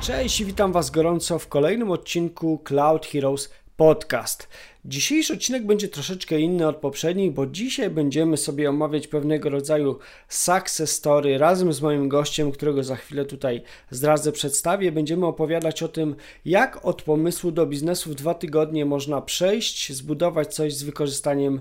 Cześć i witam Was gorąco w kolejnym odcinku Cloud Heroes Podcast. Dzisiejszy odcinek będzie troszeczkę inny od poprzednich, bo dzisiaj będziemy sobie omawiać pewnego rodzaju success story razem z moim gościem, którego za chwilę tutaj zdradzę, przedstawię. Będziemy opowiadać o tym, jak od pomysłu do biznesu w dwa tygodnie można przejść, zbudować coś z wykorzystaniem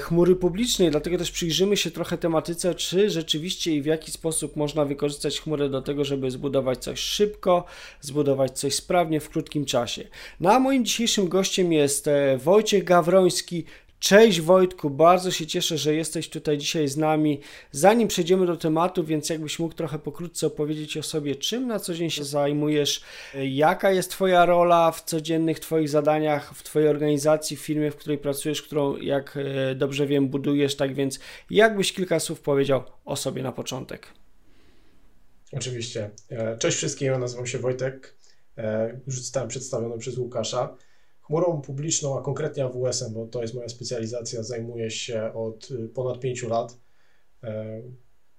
chmury publicznej. Dlatego też przyjrzymy się trochę tematyce, czy rzeczywiście i w jaki sposób można wykorzystać chmurę do tego, żeby zbudować coś szybko, zbudować coś sprawnie w krótkim czasie. No moim dzisiejszym gościem jest e, Wojciech Gawroński. Cześć Wojtku, bardzo się cieszę, że jesteś tutaj dzisiaj z nami. Zanim przejdziemy do tematu, więc jakbyś mógł trochę pokrótce opowiedzieć o sobie, czym na co dzień się zajmujesz, jaka jest Twoja rola w codziennych Twoich zadaniach, w Twojej organizacji, w firmie, w której pracujesz, którą, jak e, dobrze wiem, budujesz, tak więc jakbyś kilka słów powiedział o sobie na początek. Oczywiście. E, cześć wszystkim, ja nazywam się Wojtek. E, już zostałem przedstawiony przez Łukasza. Chmurą publiczną, a konkretnie AWS-em, bo to jest moja specjalizacja, zajmuję się od y, ponad 5 lat. E,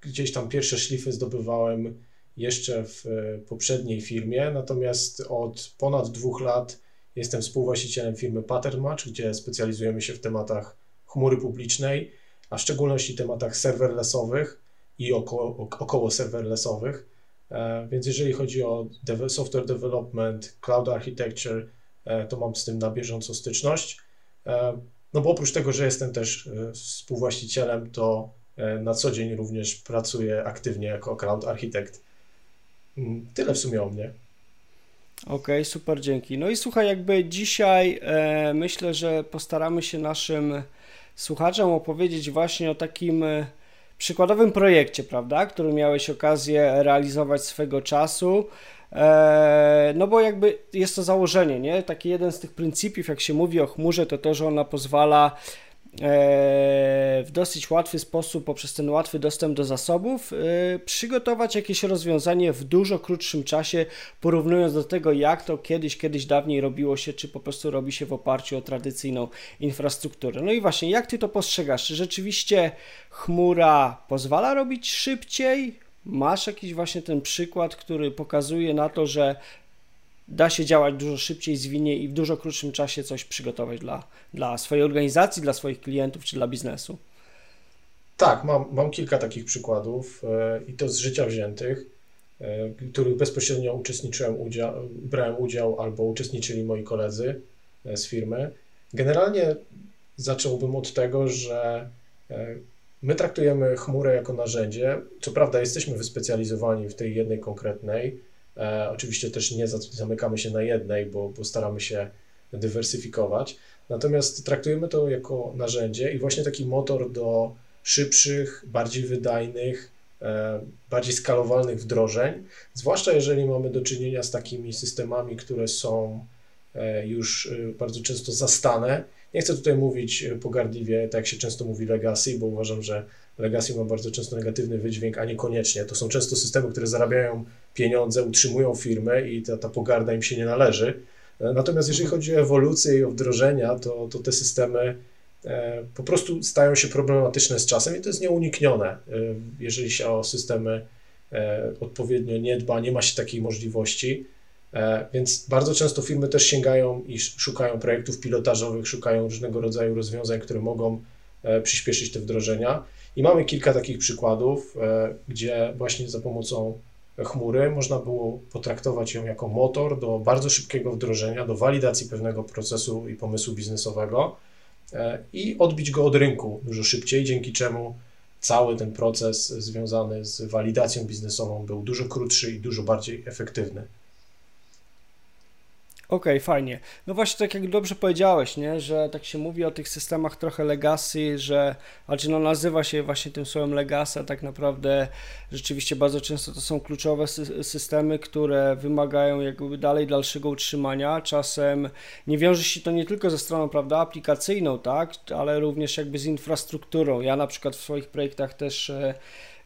gdzieś tam pierwsze szlify zdobywałem jeszcze w e, poprzedniej firmie, natomiast od ponad dwóch lat jestem współwłaścicielem firmy Patternmatch, gdzie specjalizujemy się w tematach chmury publicznej, a w szczególności tematach serverlessowych i około, około serverlessowych. E, więc jeżeli chodzi o software development, cloud architecture, to mam z tym na bieżąco styczność. E, no bo oprócz tego, że jestem też e, współwłaścicielem, to na co dzień również pracuję aktywnie jako cloud architekt. Mm, tyle w sumie o mnie. Okej, okay, super, dzięki. No i słuchaj, jakby dzisiaj e, myślę, że postaramy się naszym słuchaczom opowiedzieć właśnie o takim przykładowym projekcie, prawda, który miałeś okazję realizować swego czasu. E, no bo jakby jest to założenie, nie? Taki jeden z tych pryncypiów, jak się mówi o chmurze, to to, że ona pozwala e, w dosyć łatwy sposób, poprzez ten łatwy dostęp do zasobów, e, przygotować jakieś rozwiązanie w dużo krótszym czasie, porównując do tego, jak to kiedyś, kiedyś dawniej robiło się, czy po prostu robi się w oparciu o tradycyjną infrastrukturę. No i właśnie, jak ty to postrzegasz? Czy rzeczywiście chmura pozwala robić szybciej, Masz jakiś właśnie ten przykład, który pokazuje na to, że da się działać dużo szybciej, zwinniej i w dużo krótszym czasie coś przygotować dla, dla swojej organizacji, dla swoich klientów czy dla biznesu? Tak, mam, mam kilka takich przykładów e, i to z życia wziętych, e, których bezpośrednio uczestniczyłem, udział, brałem udział albo uczestniczyli moi koledzy e, z firmy. Generalnie zacząłbym od tego, że My traktujemy chmurę jako narzędzie. Co prawda, jesteśmy wyspecjalizowani w tej jednej konkretnej. E, oczywiście też nie zamykamy się na jednej, bo, bo staramy się dywersyfikować. Natomiast traktujemy to jako narzędzie i właśnie taki motor do szybszych, bardziej wydajnych, e, bardziej skalowalnych wdrożeń, zwłaszcza jeżeli mamy do czynienia z takimi systemami, które są e, już e, bardzo często zastane nie chcę tutaj mówić e, pogardliwie, tak jak się często mówi legacy, bo uważam, że legacy ma bardzo często negatywny wydźwięk, a niekoniecznie. To są często systemy, które zarabiają pieniądze, utrzymują firmę i ta, ta pogarda im się nie należy. E, natomiast jeżeli mhm. chodzi o ewolucję i o wdrożenia, to, to te systemy e, po prostu stają się problematyczne z czasem i to jest nieuniknione. Jeżeli się o systemy odpowiednio nie dba, nie ma się takiej możliwości, więc bardzo często firmy też sięgają i szukają projektów pilotażowych, szukają różnego rodzaju rozwiązań, które mogą e, przyspieszyć te wdrożenia. I mamy kilka takich przykładów, e, gdzie właśnie za pomocą chmury można było potraktować ją jako motor do bardzo szybkiego wdrożenia, do walidacji pewnego procesu i pomysłu biznesowego i odbić go od rynku dużo szybciej, dzięki czemu cały ten proces związany z walidacją biznesową był dużo krótszy i dużo bardziej efektywny. Okej, okay, fajnie. No właśnie tak jak dobrze powiedziałeś, nie, że tak się mówi o tych systemach trochę legacy, że, znaczy no nazywa się właśnie tym słowem legacy, tak naprawdę rzeczywiście bardzo często to są kluczowe sy systemy, które wymagają jakby dalej dalszego utrzymania. Czasem nie wiąże się to nie tylko ze stroną, prawda, aplikacyjną, tak, ale również jakby z infrastrukturą. Ja na przykład w swoich projektach też e,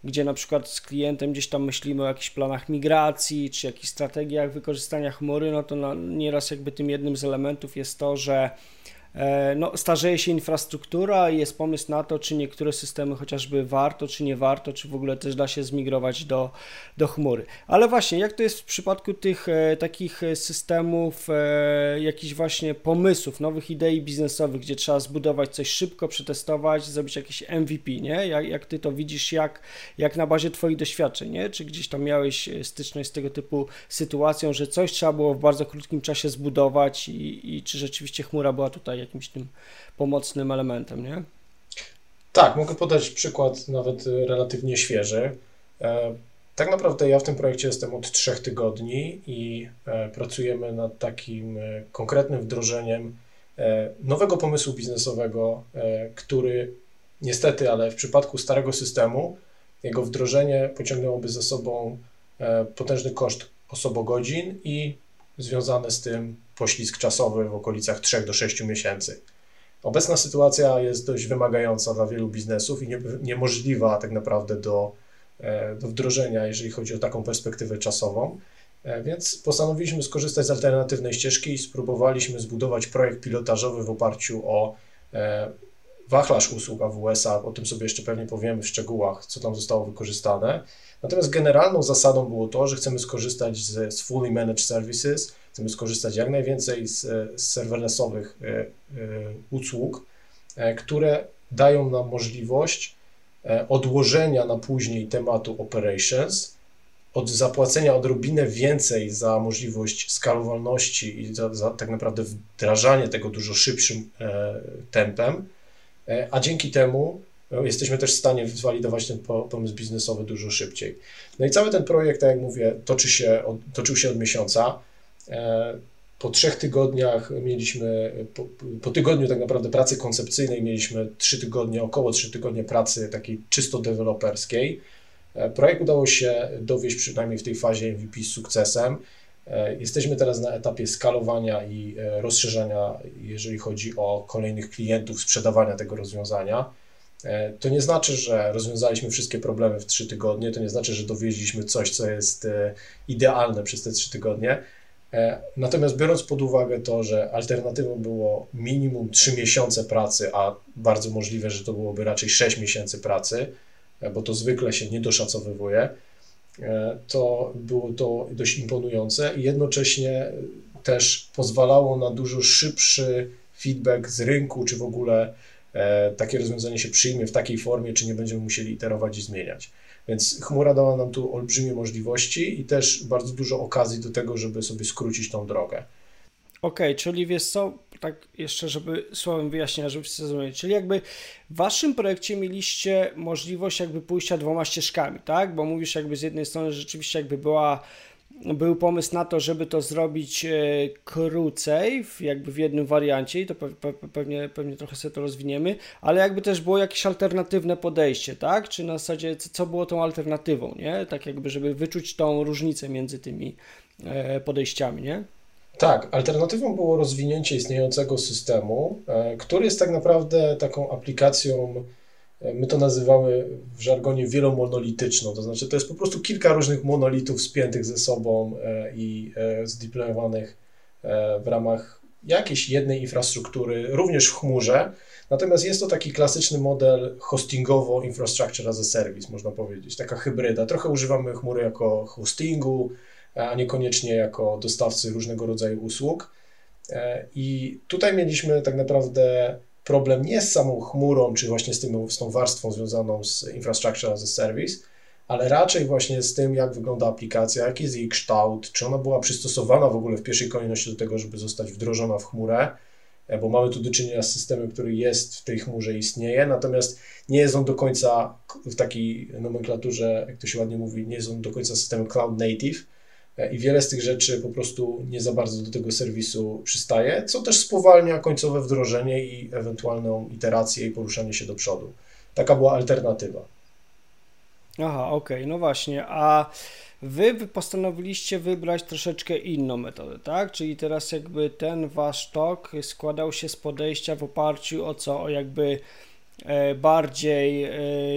gdzie na przykład z klientem gdzieś tam myślimy o jakichś planach migracji, czy jakichś strategiach wykorzystania chmury, no to na, nieraz jakby tym jednym z elementów jest to, że no, starzeje się infrastruktura i jest pomysł na to, czy niektóre systemy chociażby warto, czy nie warto, czy w ogóle też da się zmigrować do, do chmury. Ale właśnie, jak to jest w przypadku tych e, takich systemów, e, jakichś właśnie pomysłów, nowych idei biznesowych, gdzie trzeba zbudować coś szybko, przetestować, zrobić jakiś MVP, nie? Jak, jak ty to widzisz, jak, jak na bazie twoich doświadczeń, nie? Czy gdzieś tam miałeś styczność z tego typu sytuacją, że coś trzeba było w bardzo krótkim czasie zbudować i, i czy rzeczywiście chmura była tutaj jakimś tym pomocnym elementem, nie? Tak, mogę podać przykład nawet relatywnie świeży. E, tak naprawdę ja w tym projekcie jestem od trzech tygodni i e, pracujemy nad takim e, konkretnym wdrożeniem nowego pomysłu biznesowego, który niestety, ale w przypadku starego systemu, jego wdrożenie pociągnęłoby za sobą potężny koszt osobogodzin i związany z tym poślizg czasowy w okolicach 3 do 6 miesięcy. Obecna sytuacja jest dość wymagająca dla wielu biznesów i nie, niemożliwa tak naprawdę do, e, do wdrożenia, jeżeli chodzi o taką perspektywę czasową. E, więc postanowiliśmy skorzystać z alternatywnej ścieżki i spróbowaliśmy zbudować projekt pilotażowy w oparciu o e, wachlarz usług AWS-a. O tym sobie jeszcze pewnie powiemy w szczegółach, co tam zostało wykorzystane. Natomiast generalną zasadą było to, że chcemy skorzystać z, z fully managed services, chcemy skorzystać jak najwięcej z, z serverlessowych e, e, usług, e, które dają nam możliwość odłożenia na później tematu operations, od zapłacenia odrobinę więcej za możliwość skalowalności i za, za tak naprawdę wdrażanie tego dużo szybszym tempem, a dzięki temu jesteśmy też w stanie zwalidować ten pomysł biznesowy dużo szybciej. No i cały ten projekt, tak jak mówię, toczy się, toczył się od miesiąca. E, po trzech tygodniach mieliśmy, po, po, tygodniu tak naprawdę pracy koncepcyjnej mieliśmy trzy tygodnie, około trzy tygodnie pracy takiej czysto deweloperskiej. E, projekt udało się dowieść przynajmniej w tej fazie MVP z sukcesem. E, jesteśmy teraz na etapie skalowania i rozszerzania, jeżeli chodzi o kolejnych klientów, sprzedawania tego rozwiązania. To nie znaczy, że rozwiązaliśmy wszystkie problemy w trzy tygodnie, to nie znaczy, że dowieźliśmy coś, co jest idealne przez te trzy tygodnie. E, natomiast biorąc pod uwagę to, że alternatywą było minimum 3 miesiące pracy, a bardzo możliwe, że to byłoby raczej 6 miesięcy pracy, bo to zwykle się nie doszacowywuje, to było to dość imponujące i jednocześnie też pozwalało na dużo szybszy feedback z rynku, czy w ogóle E, takie rozwiązanie się przyjmie w takiej formie, czy nie będziemy musieli iterować i zmieniać. Więc chmura dała nam tu olbrzymie możliwości i też bardzo dużo okazji do tego, żeby sobie skrócić tą drogę. Okej, okay, czyli wiesz co, tak jeszcze, żeby słowem wyjaśnienia, żeby wszyscy zrozumieli, czyli jakby w waszym projekcie mieliście możliwość jakby pójścia dwoma ścieżkami, tak? Bo mówisz jakby z jednej strony rzeczywiście jakby była był pomysł na to, żeby to zrobić e, krócej, jakby w jednym wariancie i to pewnie, pewnie trochę sobie to rozwiniemy, ale jakby też było jakieś alternatywne podejście, tak? Czy na zasadzie, co było tą alternatywą, nie? Tak jakby, żeby wyczuć tą różnicę między tymi e, podejściami, nie? Tak, alternatywą było rozwinięcie istniejącego systemu, e, który jest tak naprawdę taką aplikacją My to nazywamy w żargonie wielomonolityczną, to znaczy to jest po prostu kilka różnych monolitów spiętych ze sobą e, i e, zdeployowanych e, w ramach jakiejś jednej infrastruktury, również w chmurze. Natomiast jest to taki klasyczny model hostingowo infrastructure as a service, można powiedzieć, taka hybryda. Trochę używamy chmury jako hostingu, a niekoniecznie jako dostawcy różnego rodzaju usług. I tutaj mieliśmy tak naprawdę problem nie z samą chmurą, czy właśnie z, tym, z tą warstwą związaną z infrastructure as a service, ale raczej właśnie z tym, jak wygląda aplikacja, jaki jest jej kształt, czy ona była przystosowana w ogóle w pierwszej kolejności do tego, żeby zostać wdrożona w chmurę, e, bo mamy tu do czynienia z systemem, który jest w tej chmurze, istnieje, natomiast nie jest on do końca w takiej nomenklaturze, jak to się ładnie mówi, nie jest on do końca systemem cloud native, i wiele z tych rzeczy po prostu nie za bardzo do tego serwisu przystaje, co też spowalnia końcowe wdrożenie i ewentualną iterację i poruszanie się do przodu. Taka była alternatywa. Aha, okej, okay. no właśnie, a wy postanowiliście wybrać troszeczkę inną metodę, tak? Czyli teraz jakby ten wasz tok składał się z podejścia w oparciu o co? O jakby e, bardziej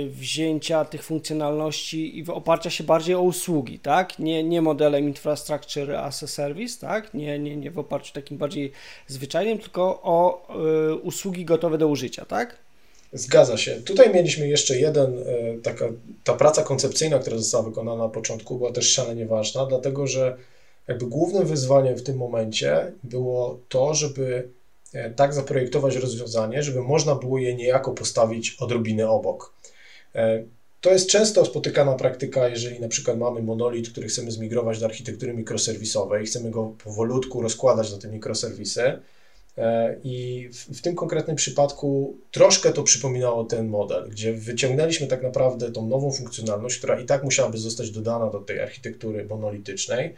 wzięcia tych funkcjonalności i oparcia się bardziej o usługi, tak? Nie, nie modelem infrastructure as a service, tak? Nie, nie, nie w oparciu takim bardziej zwyczajnym, tylko o usługi gotowe do użycia, tak? Zgadza się. Tutaj mieliśmy jeszcze jeden, taka, ta praca koncepcyjna, która została wykonana na początku, była też szalenie ważna, dlatego że jakby głównym wyzwaniem w tym momencie było to, żeby e, tak zaprojektować rozwiązanie, żeby można było je niejako postawić odrobinę obok. E, to jest często spotykana praktyka, jeżeli na przykład mamy monolit, który chcemy zmigrować do architektury mikroserwisowej, chcemy go powolutku rozkładać na te mikroserwisy. E, I w, w, tym konkretnym przypadku troszkę to przypominało ten model, gdzie wyciągnęliśmy tak naprawdę tą nową funkcjonalność, która i tak musiałaby zostać dodana do tej architektury monolitycznej,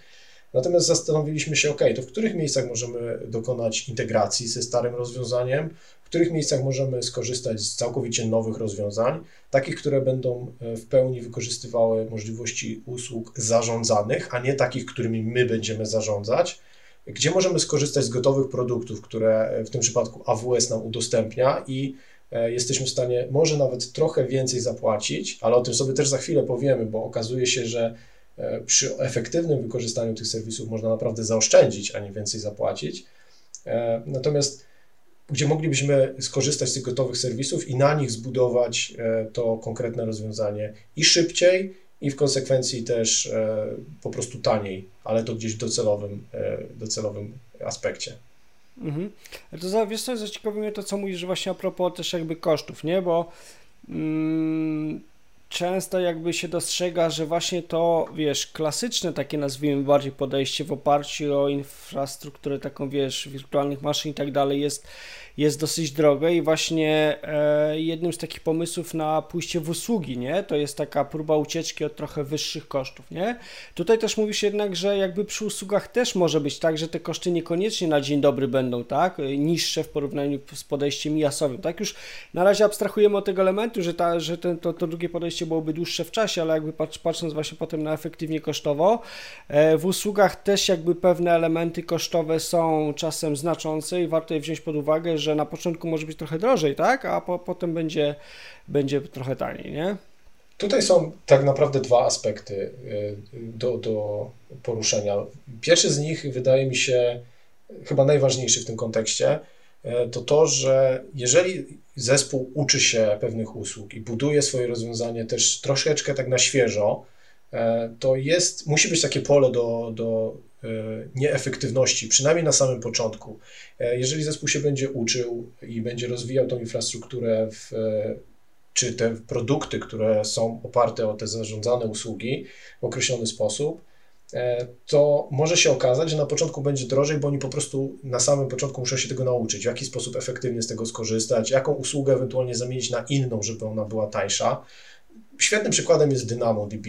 Natomiast zastanowiliśmy się, ok, to w których miejscach możemy dokonać integracji ze starym rozwiązaniem, w których miejscach możemy skorzystać z całkowicie nowych rozwiązań, takich, które będą e, w pełni wykorzystywały możliwości usług zarządzanych, a nie takich, którymi my będziemy zarządzać, gdzie możemy skorzystać z gotowych produktów, które e, w tym przypadku AWS nam udostępnia i e, jesteśmy w stanie może nawet trochę więcej zapłacić, ale o tym sobie też za chwilę powiemy, bo okazuje się, że przy efektywnym wykorzystaniu tych serwisów można naprawdę zaoszczędzić, a nie więcej zapłacić. E, natomiast gdzie moglibyśmy skorzystać z tych gotowych serwisów i na nich zbudować e, to konkretne rozwiązanie i szybciej, i w konsekwencji też po prostu taniej, ale to gdzieś w docelowym, docelowym aspekcie. Mhm. To wiesz co, zaciekawi mnie to, co mówisz właśnie a propos też jakby kosztów, nie? Bo mm, często jakby się dostrzega, że właśnie to, wiesz, klasyczne takie nazwijmy bardziej podejście w oparciu o infrastrukturę taką, wiesz, wirtualnych maszyn i tak dalej jest jest dosyć drogie i właśnie e, jednym z takich pomysłów na pójście w usługi, nie? To jest taka próba ucieczki od trochę wyższych kosztów, nie? Tutaj też mówisz jednak, że jakby przy usługach też może być tak, że te koszty niekoniecznie na dzień dobry będą, tak? Niższe w porównaniu z podejściem jasowym, tak? Już na razie abstrahujemy od tego elementu, że, ta, że ten, to, to drugie podejście byłoby dłuższe w czasie, ale jakby patrz, patrząc właśnie potem na efektywnie kosztowo, e, w usługach też jakby pewne elementy kosztowe są czasem znaczące i warto je wziąć pod uwagę, że na początku może być trochę drożej, tak? A po, potem będzie, będzie trochę taniej, nie? Tutaj są tak naprawdę dwa aspekty y, do, do poruszenia. Pierwszy z nich wydaje mi się chyba najważniejszy w tym kontekście, y, to to, że jeżeli zespół uczy się pewnych usług i buduje swoje rozwiązanie też troszeczkę tak na świeżo, y, to jest, musi być takie pole do, do E, nieefektywności, przynajmniej na samym początku. E, jeżeli zespół się będzie uczył i będzie rozwijał tą infrastrukturę, w, e, czy te produkty, które są oparte o te zarządzane usługi w określony sposób, to może się okazać, że na początku będzie drożej, bo oni po prostu na samym początku muszą się tego nauczyć, w jaki sposób efektywnie z tego skorzystać, jaką usługę ewentualnie zamienić na inną, żeby ona była tańsza. Świetnym przykładem jest DynamoDB,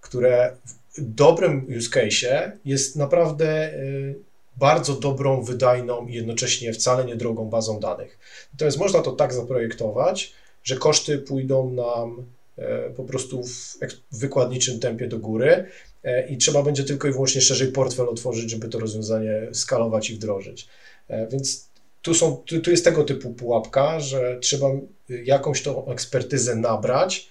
które dobrym use case jest naprawdę y, bardzo dobrą, wydajną i jednocześnie wcale nie drogą bazą danych. Natomiast można to tak zaprojektować, że koszty pójdą nam e, po prostu w wykładniczym tempie do góry e, i trzeba będzie tylko i wyłącznie szerzej portfel otworzyć, żeby to rozwiązanie skalować i wdrożyć. E, więc tu, są, tu, tu jest tego typu pułapka, że trzeba jakąś tą ekspertyzę nabrać,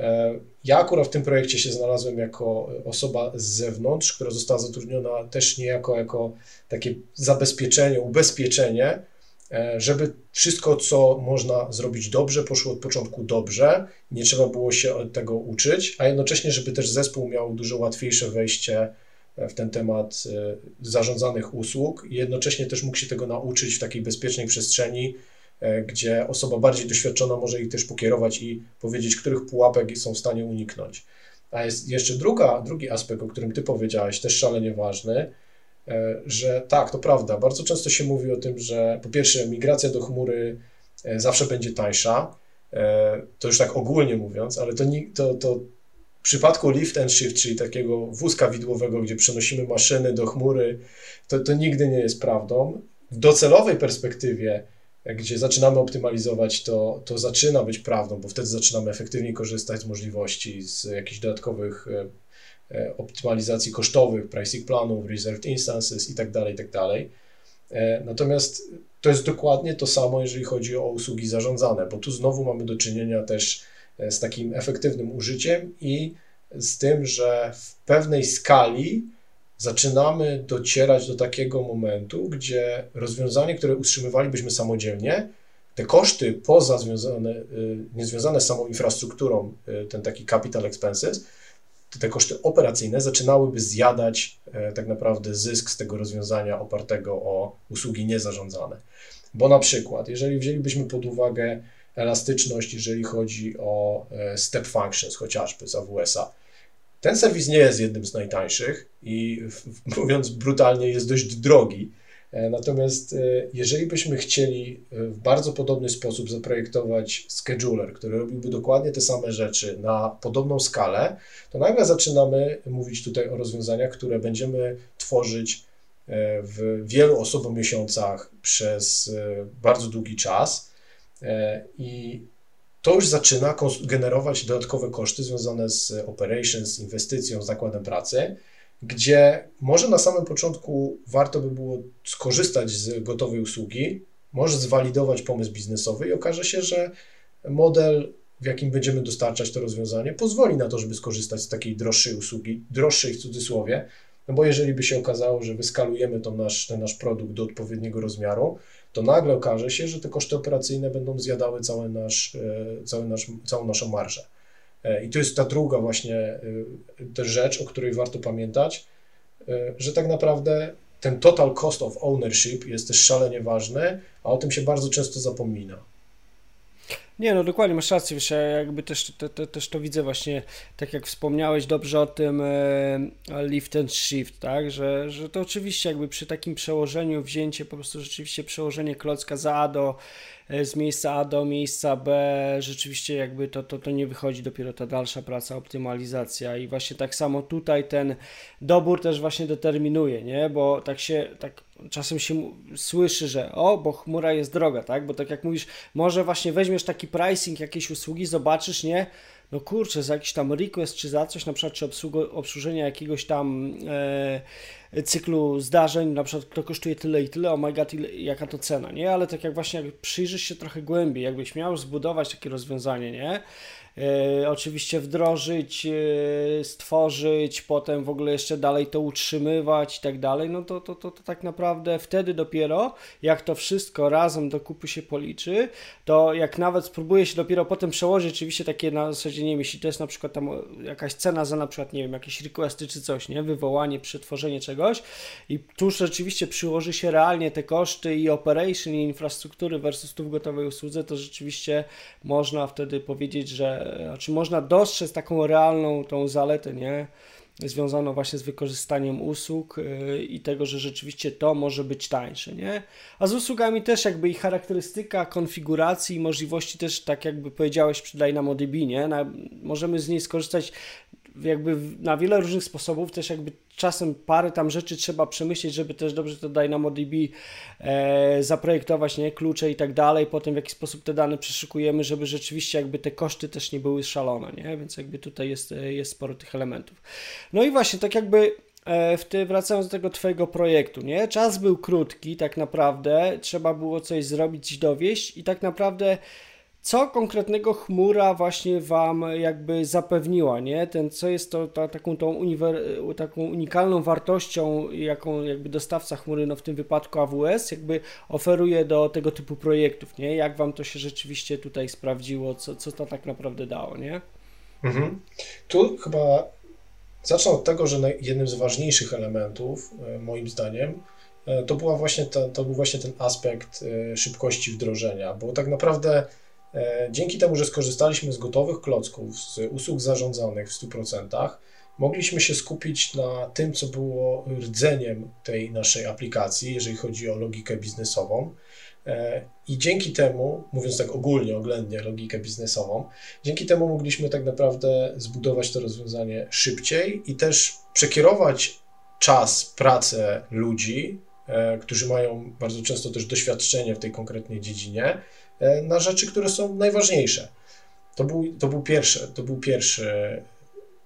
E, ja akurat w tym projekcie się znalazłem jako osoba z zewnątrz, która została zatrudniona też niejako jako takie zabezpieczenie, ubezpieczenie, e, żeby wszystko, co można zrobić dobrze, poszło od początku dobrze, nie trzeba było się od tego uczyć, a jednocześnie, żeby też zespół miał dużo łatwiejsze wejście e, w ten temat zarządzanych usług i jednocześnie też mógł się tego nauczyć w takiej bezpiecznej przestrzeni, E, gdzie osoba bardziej doświadczona może ich też pokierować i powiedzieć, których pułapek są w stanie uniknąć. A jest jeszcze druga, drugi aspekt, o którym Ty powiedziałeś, też szalenie ważny, e, że tak, to prawda, bardzo często się mówi o tym, że po pierwsze migracja do chmury e, zawsze będzie tańsza, to już tak ogólnie mówiąc, ale to, to, to w przypadku lift and shift, czyli takiego wózka widłowego, gdzie przenosimy maszyny do chmury, to, to nigdy nie jest prawdą. W docelowej perspektywie gdzie zaczynamy optymalizować, to, to zaczyna być prawdą, bo wtedy zaczynamy efektywniej korzystać z możliwości, z jakichś dodatkowych e, e, optymalizacji kosztowych, pricing planów, reserved instances itd., tak itd. Tak Natomiast to jest dokładnie to samo, jeżeli chodzi o usługi zarządzane, bo tu znowu mamy do czynienia też z takim efektywnym użyciem i z tym, że w pewnej skali zaczynamy docierać do takiego momentu, gdzie rozwiązanie, które utrzymywalibyśmy samodzielnie, te koszty poza związane, y, niezwiązane z samą infrastrukturą, y, ten taki capital expenses, te koszty operacyjne zaczynałyby zjadać e, tak naprawdę zysk z tego rozwiązania opartego o usługi niezarządzane. Bo na przykład, jeżeli wzięlibyśmy pod uwagę elastyczność, jeżeli chodzi o e, step functions, chociażby z AWS-a, ten serwis nie jest jednym z najtańszych i mówiąc brutalnie jest dość drogi. E, natomiast e, jeżeli byśmy chcieli e, w bardzo podobny sposób zaprojektować scheduler, który robiłby dokładnie te same rzeczy na podobną skalę, to nagle zaczynamy mówić tutaj o rozwiązaniach, które będziemy tworzyć w wielu osobomiesiącach przez bardzo długi czas. I to już zaczyna generować dodatkowe koszty związane z operations, inwestycją, z zakładem pracy, gdzie może na samym początku warto by było skorzystać z gotowej usługi, może zwalidować pomysł biznesowy i okaże się, że model, w jakim będziemy dostarczać to rozwiązanie, pozwoli na to, żeby skorzystać z takiej droższej usługi, droższej w cudzysłowie, no bo jeżeli by się okazało, że wyskalujemy nasz, ten nasz produkt do odpowiedniego rozmiaru, to nagle okaże się, że te koszty operacyjne będą zjadały cały nasz, e, cały nasz, całą naszą marżę. E, I to jest ta druga właśnie e, też rzecz, o której warto pamiętać, że tak naprawdę ten total cost of ownership jest też szalenie ważny, a o tym się bardzo często zapomina. Nie, no dokładnie, masz rację, wiesz, ja jakby też, te, te, też to widzę właśnie, tak jak wspomniałeś dobrze o tym e, lift and shift, tak, że, że to oczywiście jakby przy takim przełożeniu, wzięcie po prostu rzeczywiście przełożenie klocka za A do E, z miejsca A do miejsca B, rzeczywiście jakby to, to, to nie wychodzi dopiero ta dalsza praca, optymalizacja. I właśnie tak samo tutaj ten dobór też właśnie determinuje, nie, bo tak się, tak czasem się słyszy, że o, bo chmura jest droga, tak, bo tak jak mówisz, może właśnie weźmiesz taki pricing jakiejś usługi, zobaczysz, nie, no kurczę, za jakiś tam request czy za coś, na przykład czy obsługo, obsłużenia jakiegoś tam e, cyklu zdarzeń, na przykład to kosztuje tyle i tyle, oh my god, ile, jaka to cena, nie? Ale tak jak właśnie jak przyjrzysz się trochę głębiej, jakbyś miał zbudować takie rozwiązanie, nie? E, oczywiście wdrożyć, e, stworzyć, potem w ogóle jeszcze dalej to utrzymywać i tak dalej, no to, to, to, to tak naprawdę wtedy dopiero, jak to wszystko razem do kupy się policzy, to jak nawet spróbuję się dopiero potem przełożyć, oczywiście takie na zasadzie, nie wiem, jeśli to jest na przykład tam jakaś cena za na przykład, nie wiem, jakieś requesty czy coś, nie, wywołanie, przetworzenie czegoś i tu rzeczywiście przyłoży się realnie te koszty i operation i infrastruktury versus tu w gotowej usłudze, to rzeczywiście można wtedy powiedzieć, że znaczy można dostrzec taką realną tą zaletę, nie? Związaną właśnie z wykorzystaniem usług yy, i tego, że rzeczywiście to może być tańsze, nie? A z usługami też jakby ich charakterystyka, konfiguracji i możliwości też, tak jakby powiedziałeś przy DynamoDB, nie? Na, możemy z niej skorzystać jakby na wiele różnych sposobów, też jakby czasem parę tam rzeczy trzeba przemyśleć, żeby też dobrze to DynamoDB e, zaprojektować, nie, klucze i tak dalej, potem w jaki sposób te dane przeszukujemy, żeby rzeczywiście jakby te koszty też nie były szalone, nie, więc jakby tutaj jest, e, jest sporo tych elementów. No i właśnie, tak jakby e, w ty, wracając do tego Twojego projektu, nie? Czas był krótki, tak naprawdę, trzeba było coś zrobić, dowieść i tak naprawdę co konkretnego chmura właśnie Wam jakby zapewniła, nie? Ten, co jest to ta, taką, tą uniwer, taką unikalną wartością, jaką jakby dostawca chmury, no w tym wypadku AWS, jakby oferuje do tego typu projektów, nie? Jak Wam to się rzeczywiście tutaj sprawdziło, co, co to tak naprawdę dało, nie? Mhm. Tu chyba zacznę od tego, że jednym z ważniejszych elementów, e, moim zdaniem, e, to, była właśnie ta, to był właśnie ten aspekt e, szybkości wdrożenia, bo tak naprawdę dzięki temu, że skorzystaliśmy z gotowych klocków, z usług zarządzanych w 100%, mogliśmy się skupić na tym, co było rdzeniem tej naszej aplikacji, jeżeli chodzi o logikę biznesową. E, I dzięki temu, mówiąc tak ogólnie, oględnie, logikę biznesową, dzięki temu mogliśmy tak naprawdę zbudować to rozwiązanie szybciej i też przekierować czas, pracę ludzi, e, którzy mają bardzo często też doświadczenie w tej konkretnej dziedzinie, E, na rzeczy, które są najważniejsze. To był, to był pierwszy, to był pierwszy,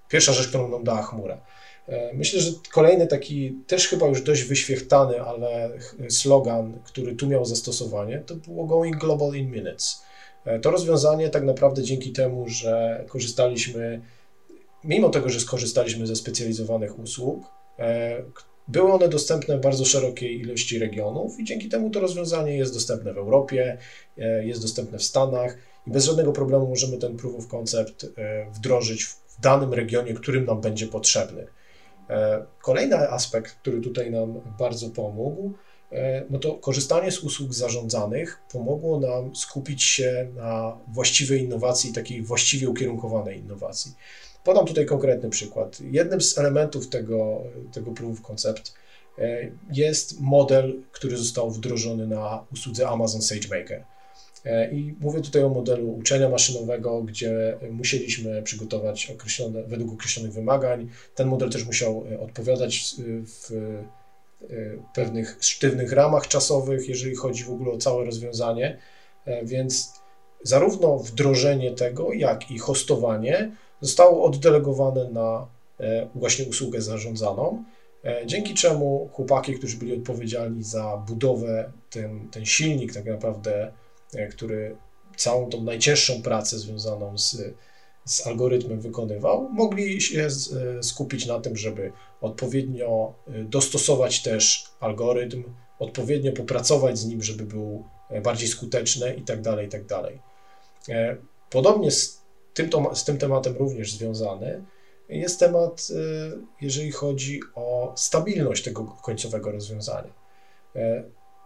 pierwsza rzecz, którą nam dała chmura. E, myślę, że kolejny taki też chyba już dość wyświechtany, ale slogan, który tu miał zastosowanie, to było Going Global in Minutes. E, to rozwiązanie tak naprawdę dzięki temu, że korzystaliśmy, mimo tego, że skorzystaliśmy ze specjalizowanych usług, e, były one dostępne w bardzo szerokiej ilości regionów i dzięki temu to rozwiązanie jest dostępne w Europie, jest dostępne w Stanach i bez żadnego problemu możemy ten proof of concept wdrożyć w danym regionie, którym nam będzie potrzebny. E, kolejny aspekt, który tutaj nam bardzo pomógł, e, no to korzystanie z usług zarządzanych pomogło nam skupić się na właściwej innowacji, takiej właściwie ukierunkowanej innowacji. Podam tutaj konkretny przykład. Jednym z elementów tego, tego proof of concept e, jest model, który został wdrożony na usłudze Amazon SageMaker. E, I mówię tutaj o modelu uczenia maszynowego, gdzie musieliśmy przygotować określone, według określonych wymagań. Ten model też musiał e, odpowiadać w pewnych sztywnych ramach czasowych, jeżeli chodzi w ogóle o całe rozwiązanie. Więc zarówno wdrożenie tego, jak i hostowanie zostało oddelegowane na właśnie usługę zarządzaną, dzięki czemu chłopaki, którzy byli odpowiedzialni za budowę, ten, ten silnik tak naprawdę E, który całą tą najcięższą pracę związaną z, z algorytmem wykonywał, mogli się e, skupić na tym, żeby odpowiednio e, dostosować też algorytm, odpowiednio popracować z nim, żeby był bardziej skuteczny i tak dalej, i tak dalej. Podobnie z tym, z tym tematem również związany jest temat, jeżeli chodzi o stabilność tego końcowego rozwiązania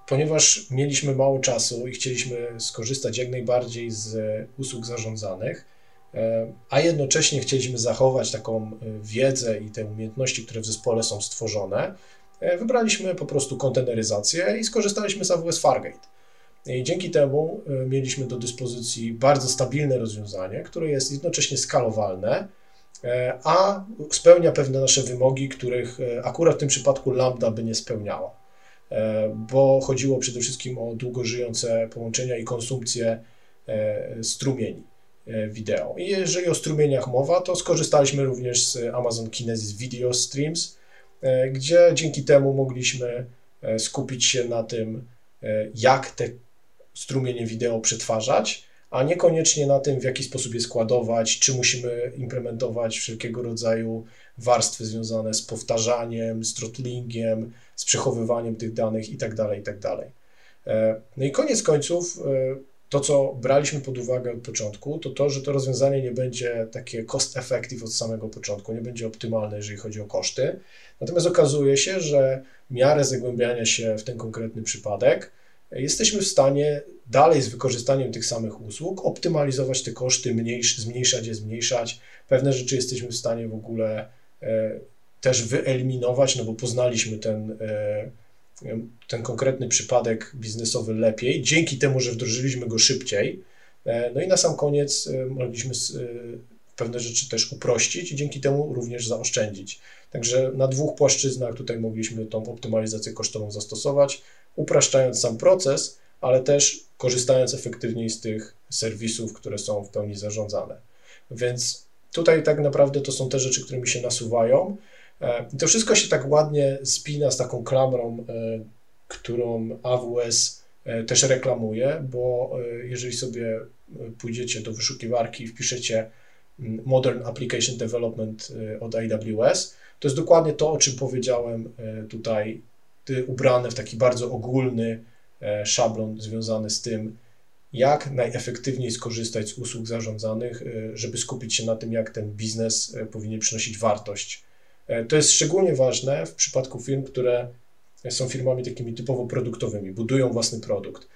ponieważ mieliśmy mało czasu i chcieliśmy skorzystać jak najbardziej z usług zarządzanych, e, a jednocześnie chcieliśmy zachować taką e, wiedzę i te umiejętności, które w zespole są stworzone, e, wybraliśmy po prostu konteneryzację i skorzystaliśmy z AWS Fargate. I dzięki temu mieliśmy do dyspozycji bardzo stabilne rozwiązanie, które jest jednocześnie skalowalne, a spełnia pewne nasze wymogi, których akurat w tym przypadku Lambda by nie spełniała. E, bo chodziło przede wszystkim o długo żyjące połączenia i konsumpcję e, strumieni e, wideo. I jeżeli o strumieniach mowa, to skorzystaliśmy również z Amazon Kinesis Video Streams, gdzie dzięki temu mogliśmy skupić się na tym, jak te strumienie wideo przetwarzać, a niekoniecznie na tym, w jaki sposób je składować, czy musimy implementować wszelkiego rodzaju warstwy związane z powtarzaniem, z throtlingiem, z przechowywaniem tych danych itd., tak itd. Tak e, no i koniec końców, e, to co braliśmy pod uwagę od początku, to to, że to rozwiązanie nie będzie takie cost effective od samego początku, nie będzie optymalne, jeżeli chodzi o koszty. Natomiast okazuje się, że w miarę zagłębiania się w ten konkretny przypadek, jesteśmy w stanie dalej z wykorzystaniem tych samych usług optymalizować te koszty, mniejsz, zmniejszać je, zmniejszać. Pewne rzeczy jesteśmy w stanie w ogóle e, też wyeliminować, no bo poznaliśmy ten, e, ten konkretny przypadek biznesowy lepiej, dzięki temu, że wdrożyliśmy go szybciej. E, no i na sam koniec e, mogliśmy pewne rzeczy też uprościć i dzięki temu również zaoszczędzić. Także na dwóch płaszczyznach tutaj mogliśmy tą optymalizację kosztową zastosować, upraszczając sam proces, ale też korzystając efektywniej z tych serwisów, które są w pełni zarządzane. Więc tutaj tak naprawdę to są te rzeczy, które mi się nasuwają. E, I to wszystko się tak ładnie spina z taką klamrą, e, którą AWS e, też reklamuje, bo jeżeli sobie pójdziecie do wyszukiwarki i wpiszecie mm, Modern Application Development od AWS, to jest dokładnie to, o czym powiedziałem tutaj, ubrane w taki bardzo ogólny szablon związany z tym, jak najefektywniej skorzystać z usług zarządzanych, żeby skupić się na tym, jak ten biznes powinien przynosić wartość E, to jest szczególnie ważne w przypadku firm, które są firmami takimi typowo produktowymi, budują własny produkt.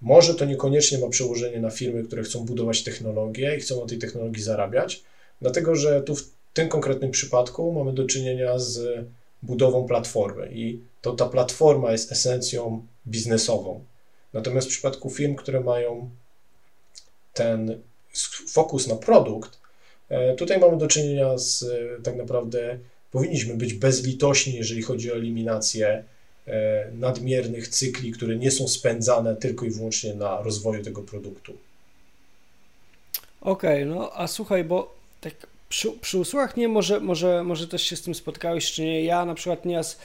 Może to niekoniecznie ma przełożenie na firmy, które chcą budować technologię i chcą na tej technologii zarabiać, dlatego że tu w tym konkretnym przypadku mamy do czynienia z budową platformy i to ta platforma jest esencją biznesową. Natomiast w przypadku firm, które mają ten fokus na produkt, e, tutaj mamy do czynienia z tak naprawdę powinniśmy być bezlitośni, jeżeli chodzi o eliminację e, nadmiernych cykli, które nie są spędzane tylko i wyłącznie na rozwoju tego produktu. Okej, okay, no a słuchaj, bo tak przy, przy usługach nie, może, może, może też się z tym spotkałeś, czy nie. Ja na przykład nieraz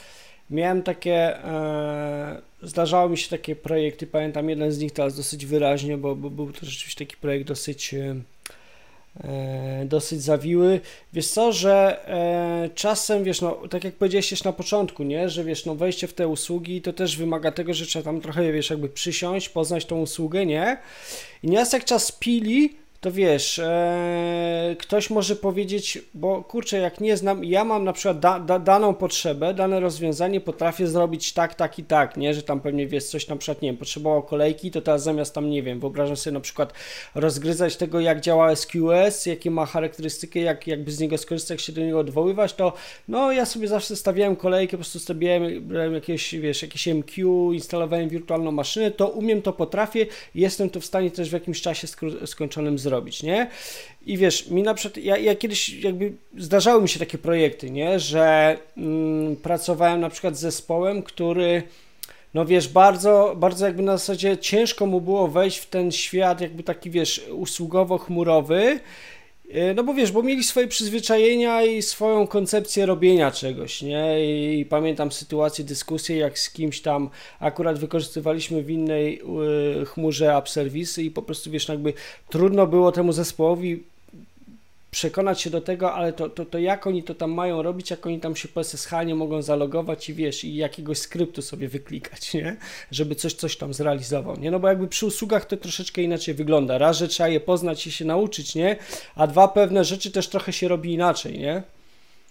miałem takie, e, zdarzały mi się takie projekty, pamiętam jeden z nich teraz dosyć wyraźnie, bo, bo był to rzeczywiście taki projekt dosyć e, E, dosyć zawiły. Wiesz co, że e, czasem, wiesz, no, tak jak powiedziałeś też na początku, nie, że wiesz, no, wejście w te usługi to też wymaga tego, że trzeba tam trochę, wiesz, jakby przysiąść, poznać tą usługę, nie? I nieraz jak czas pili, to wiesz, e, ktoś może powiedzieć, bo kurczę, jak nie znam, ja mam na przykład da, da, daną potrzebę, dane rozwiązanie potrafię zrobić tak, tak i tak, nie, że tam pewnie wiesz, coś na przykład, nie wiem, potrzebował kolejki, to teraz zamiast tam, nie wiem, wyobrażam sobie na przykład rozgryzać tego, jak działa SQS, jakie ma charakterystyki, jak jakby z niego skorzystać, jak się do niego odwoływać, to no ja sobie zawsze stawiałem kolejkę, po prostu stawiałem brałem jakieś, wiesz, jakieś MQ, instalowałem wirtualną maszynę, to umiem, to potrafię, jestem to w stanie też w jakimś czasie skończonym zrobić zrobić, nie? I wiesz, mi na przykład, ja, ja kiedyś jakby zdarzały mi się takie projekty, nie? Że mm, pracowałem na przykład z zespołem, który no wiesz, bardzo, bardzo jakby na zasadzie ciężko mu było wejść w ten świat jakby taki, wiesz, usługowo-chmurowy no bo wiesz, bo mieli swoje przyzwyczajenia i swoją koncepcję robienia czegoś, nie? I, pamiętam sytuację, dyskusję, jak z kimś tam akurat wykorzystywaliśmy w innej y, chmurze app serwisy i po prostu wiesz, no jakby trudno było temu zespołowi przekonać się do tego, ale to, to, to jak oni to tam mają robić, jak oni tam się po SSH nie mogą zalogować i wiesz, i jakiegoś skryptu sobie wyklikać, nie? Żeby coś, coś tam zrealizował, nie? No bo jakby przy usługach to troszeczkę inaczej wygląda. Raz, że trzeba je poznać i się nauczyć, nie? A dwa, pewne rzeczy też trochę się robi inaczej, nie?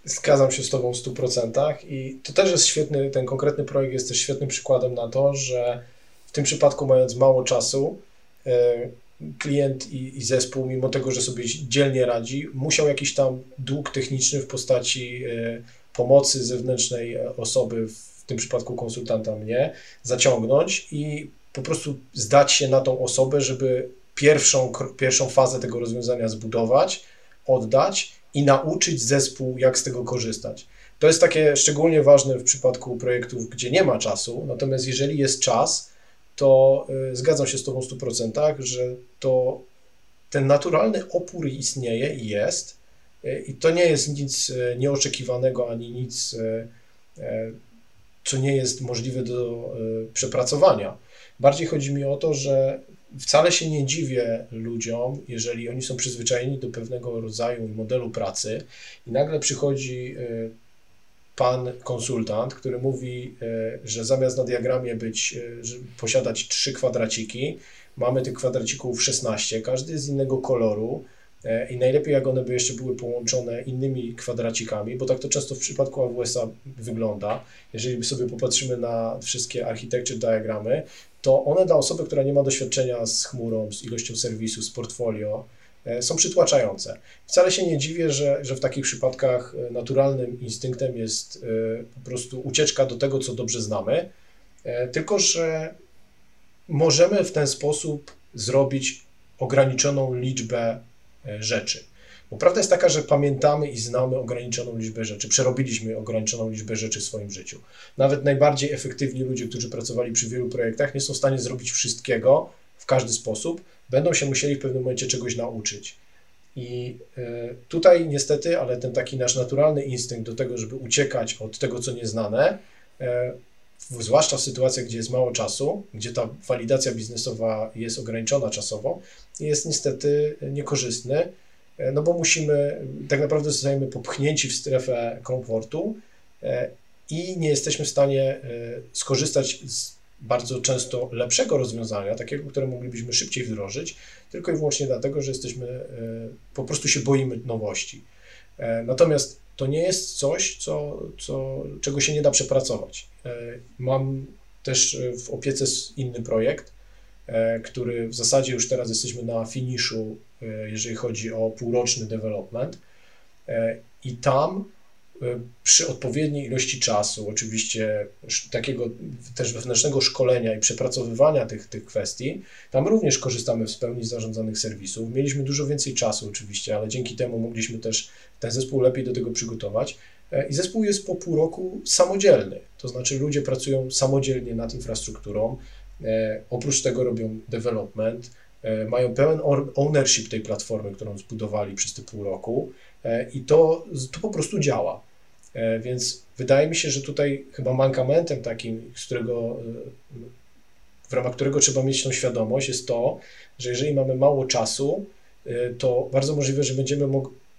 Zgadzam się z Tobą w 100% i to też jest świetny, ten konkretny projekt jest też świetnym przykładem na to, że w tym przypadku mając mało czasu, yy, klient i, i, zespół, mimo tego, że sobie dzielnie radzi, musiał jakiś tam dług techniczny w postaci e, pomocy zewnętrznej osoby, w tym przypadku konsultanta mnie, zaciągnąć i po prostu zdać się na tą osobę, żeby pierwszą, pierwszą fazę tego rozwiązania zbudować, oddać i nauczyć zespół, jak z tego korzystać. To jest takie szczególnie ważne w przypadku projektów, gdzie nie ma czasu, natomiast jeżeli jest czas, to y, zgadzam się z Tobą w 100%, że to ten naturalny opór istnieje i jest. Y, I to nie jest nic y, nieoczekiwanego ani nic, co nie jest możliwe do przepracowania. Bardziej chodzi mi o to, że wcale się nie dziwię ludziom, jeżeli oni są przyzwyczajeni do pewnego rodzaju modelu pracy i nagle przychodzi pan konsultant, który mówi, e, że zamiast na diagramie być, e, posiadać trzy kwadraciki, mamy tych kwadracików 16, każdy z innego koloru e, i najlepiej jak one by jeszcze były połączone innymi kwadracikami, bo tak to często w przypadku AWS-a wygląda. Jeżeli sobie popatrzymy na wszystkie architecture diagramy, to one dla osoby, która nie ma doświadczenia z chmurą, z ilością serwisu, z portfolio, są przytłaczające. Wcale się nie dziwię, że, że w takich przypadkach e, naturalnym instynktem jest e, po prostu ucieczka do tego, co dobrze znamy, tylko że możemy w ten sposób zrobić ograniczoną liczbę rzeczy. Bo prawda jest taka, że pamiętamy i znamy ograniczoną liczbę rzeczy, przerobiliśmy ograniczoną liczbę rzeczy w swoim życiu. Nawet najbardziej efektywni ludzie, którzy pracowali przy wielu projektach, nie są w stanie zrobić wszystkiego każdy sposób, będą się musieli w pewnym momencie czegoś nauczyć. I e, tutaj niestety, ale ten taki nasz naturalny instynkt do tego, żeby uciekać od tego, co nieznane, e, zwłaszcza w sytuacjach, gdzie jest mało czasu, gdzie ta walidacja biznesowa jest ograniczona czasowo, jest niestety niekorzystny, e, no bo musimy, tak naprawdę zostajemy popchnięci w strefę komfortu i nie jesteśmy w stanie skorzystać z bardzo często lepszego rozwiązania, takiego, które moglibyśmy szybciej wdrożyć, tylko i wyłącznie dlatego, że jesteśmy, e, po prostu się boimy nowości. E, natomiast to nie jest coś, co, co, czego się nie da przepracować. E, mam też w opiece inny projekt, który w zasadzie już teraz jesteśmy na finiszu, jeżeli chodzi o półroczny development. I tam przy odpowiedniej ilości czasu, oczywiście takiego też wewnętrznego szkolenia i przepracowywania tych, tych kwestii, tam również korzystamy w pełni zarządzanych serwisów. Mieliśmy dużo więcej czasu oczywiście, ale dzięki temu mogliśmy też ten zespół lepiej do tego przygotować. E, I zespół jest po pół roku samodzielny, to znaczy ludzie pracują samodzielnie nad infrastrukturą, e, oprócz tego robią development, e, mają pełen ownership tej platformy, którą zbudowali przez te pół roku i to, to po prostu działa. Więc wydaje mi się, że tutaj chyba mankamentem takim, z którego, w ramach którego trzeba mieć tą świadomość, jest to, że jeżeli mamy mało czasu, to bardzo możliwe, że będziemy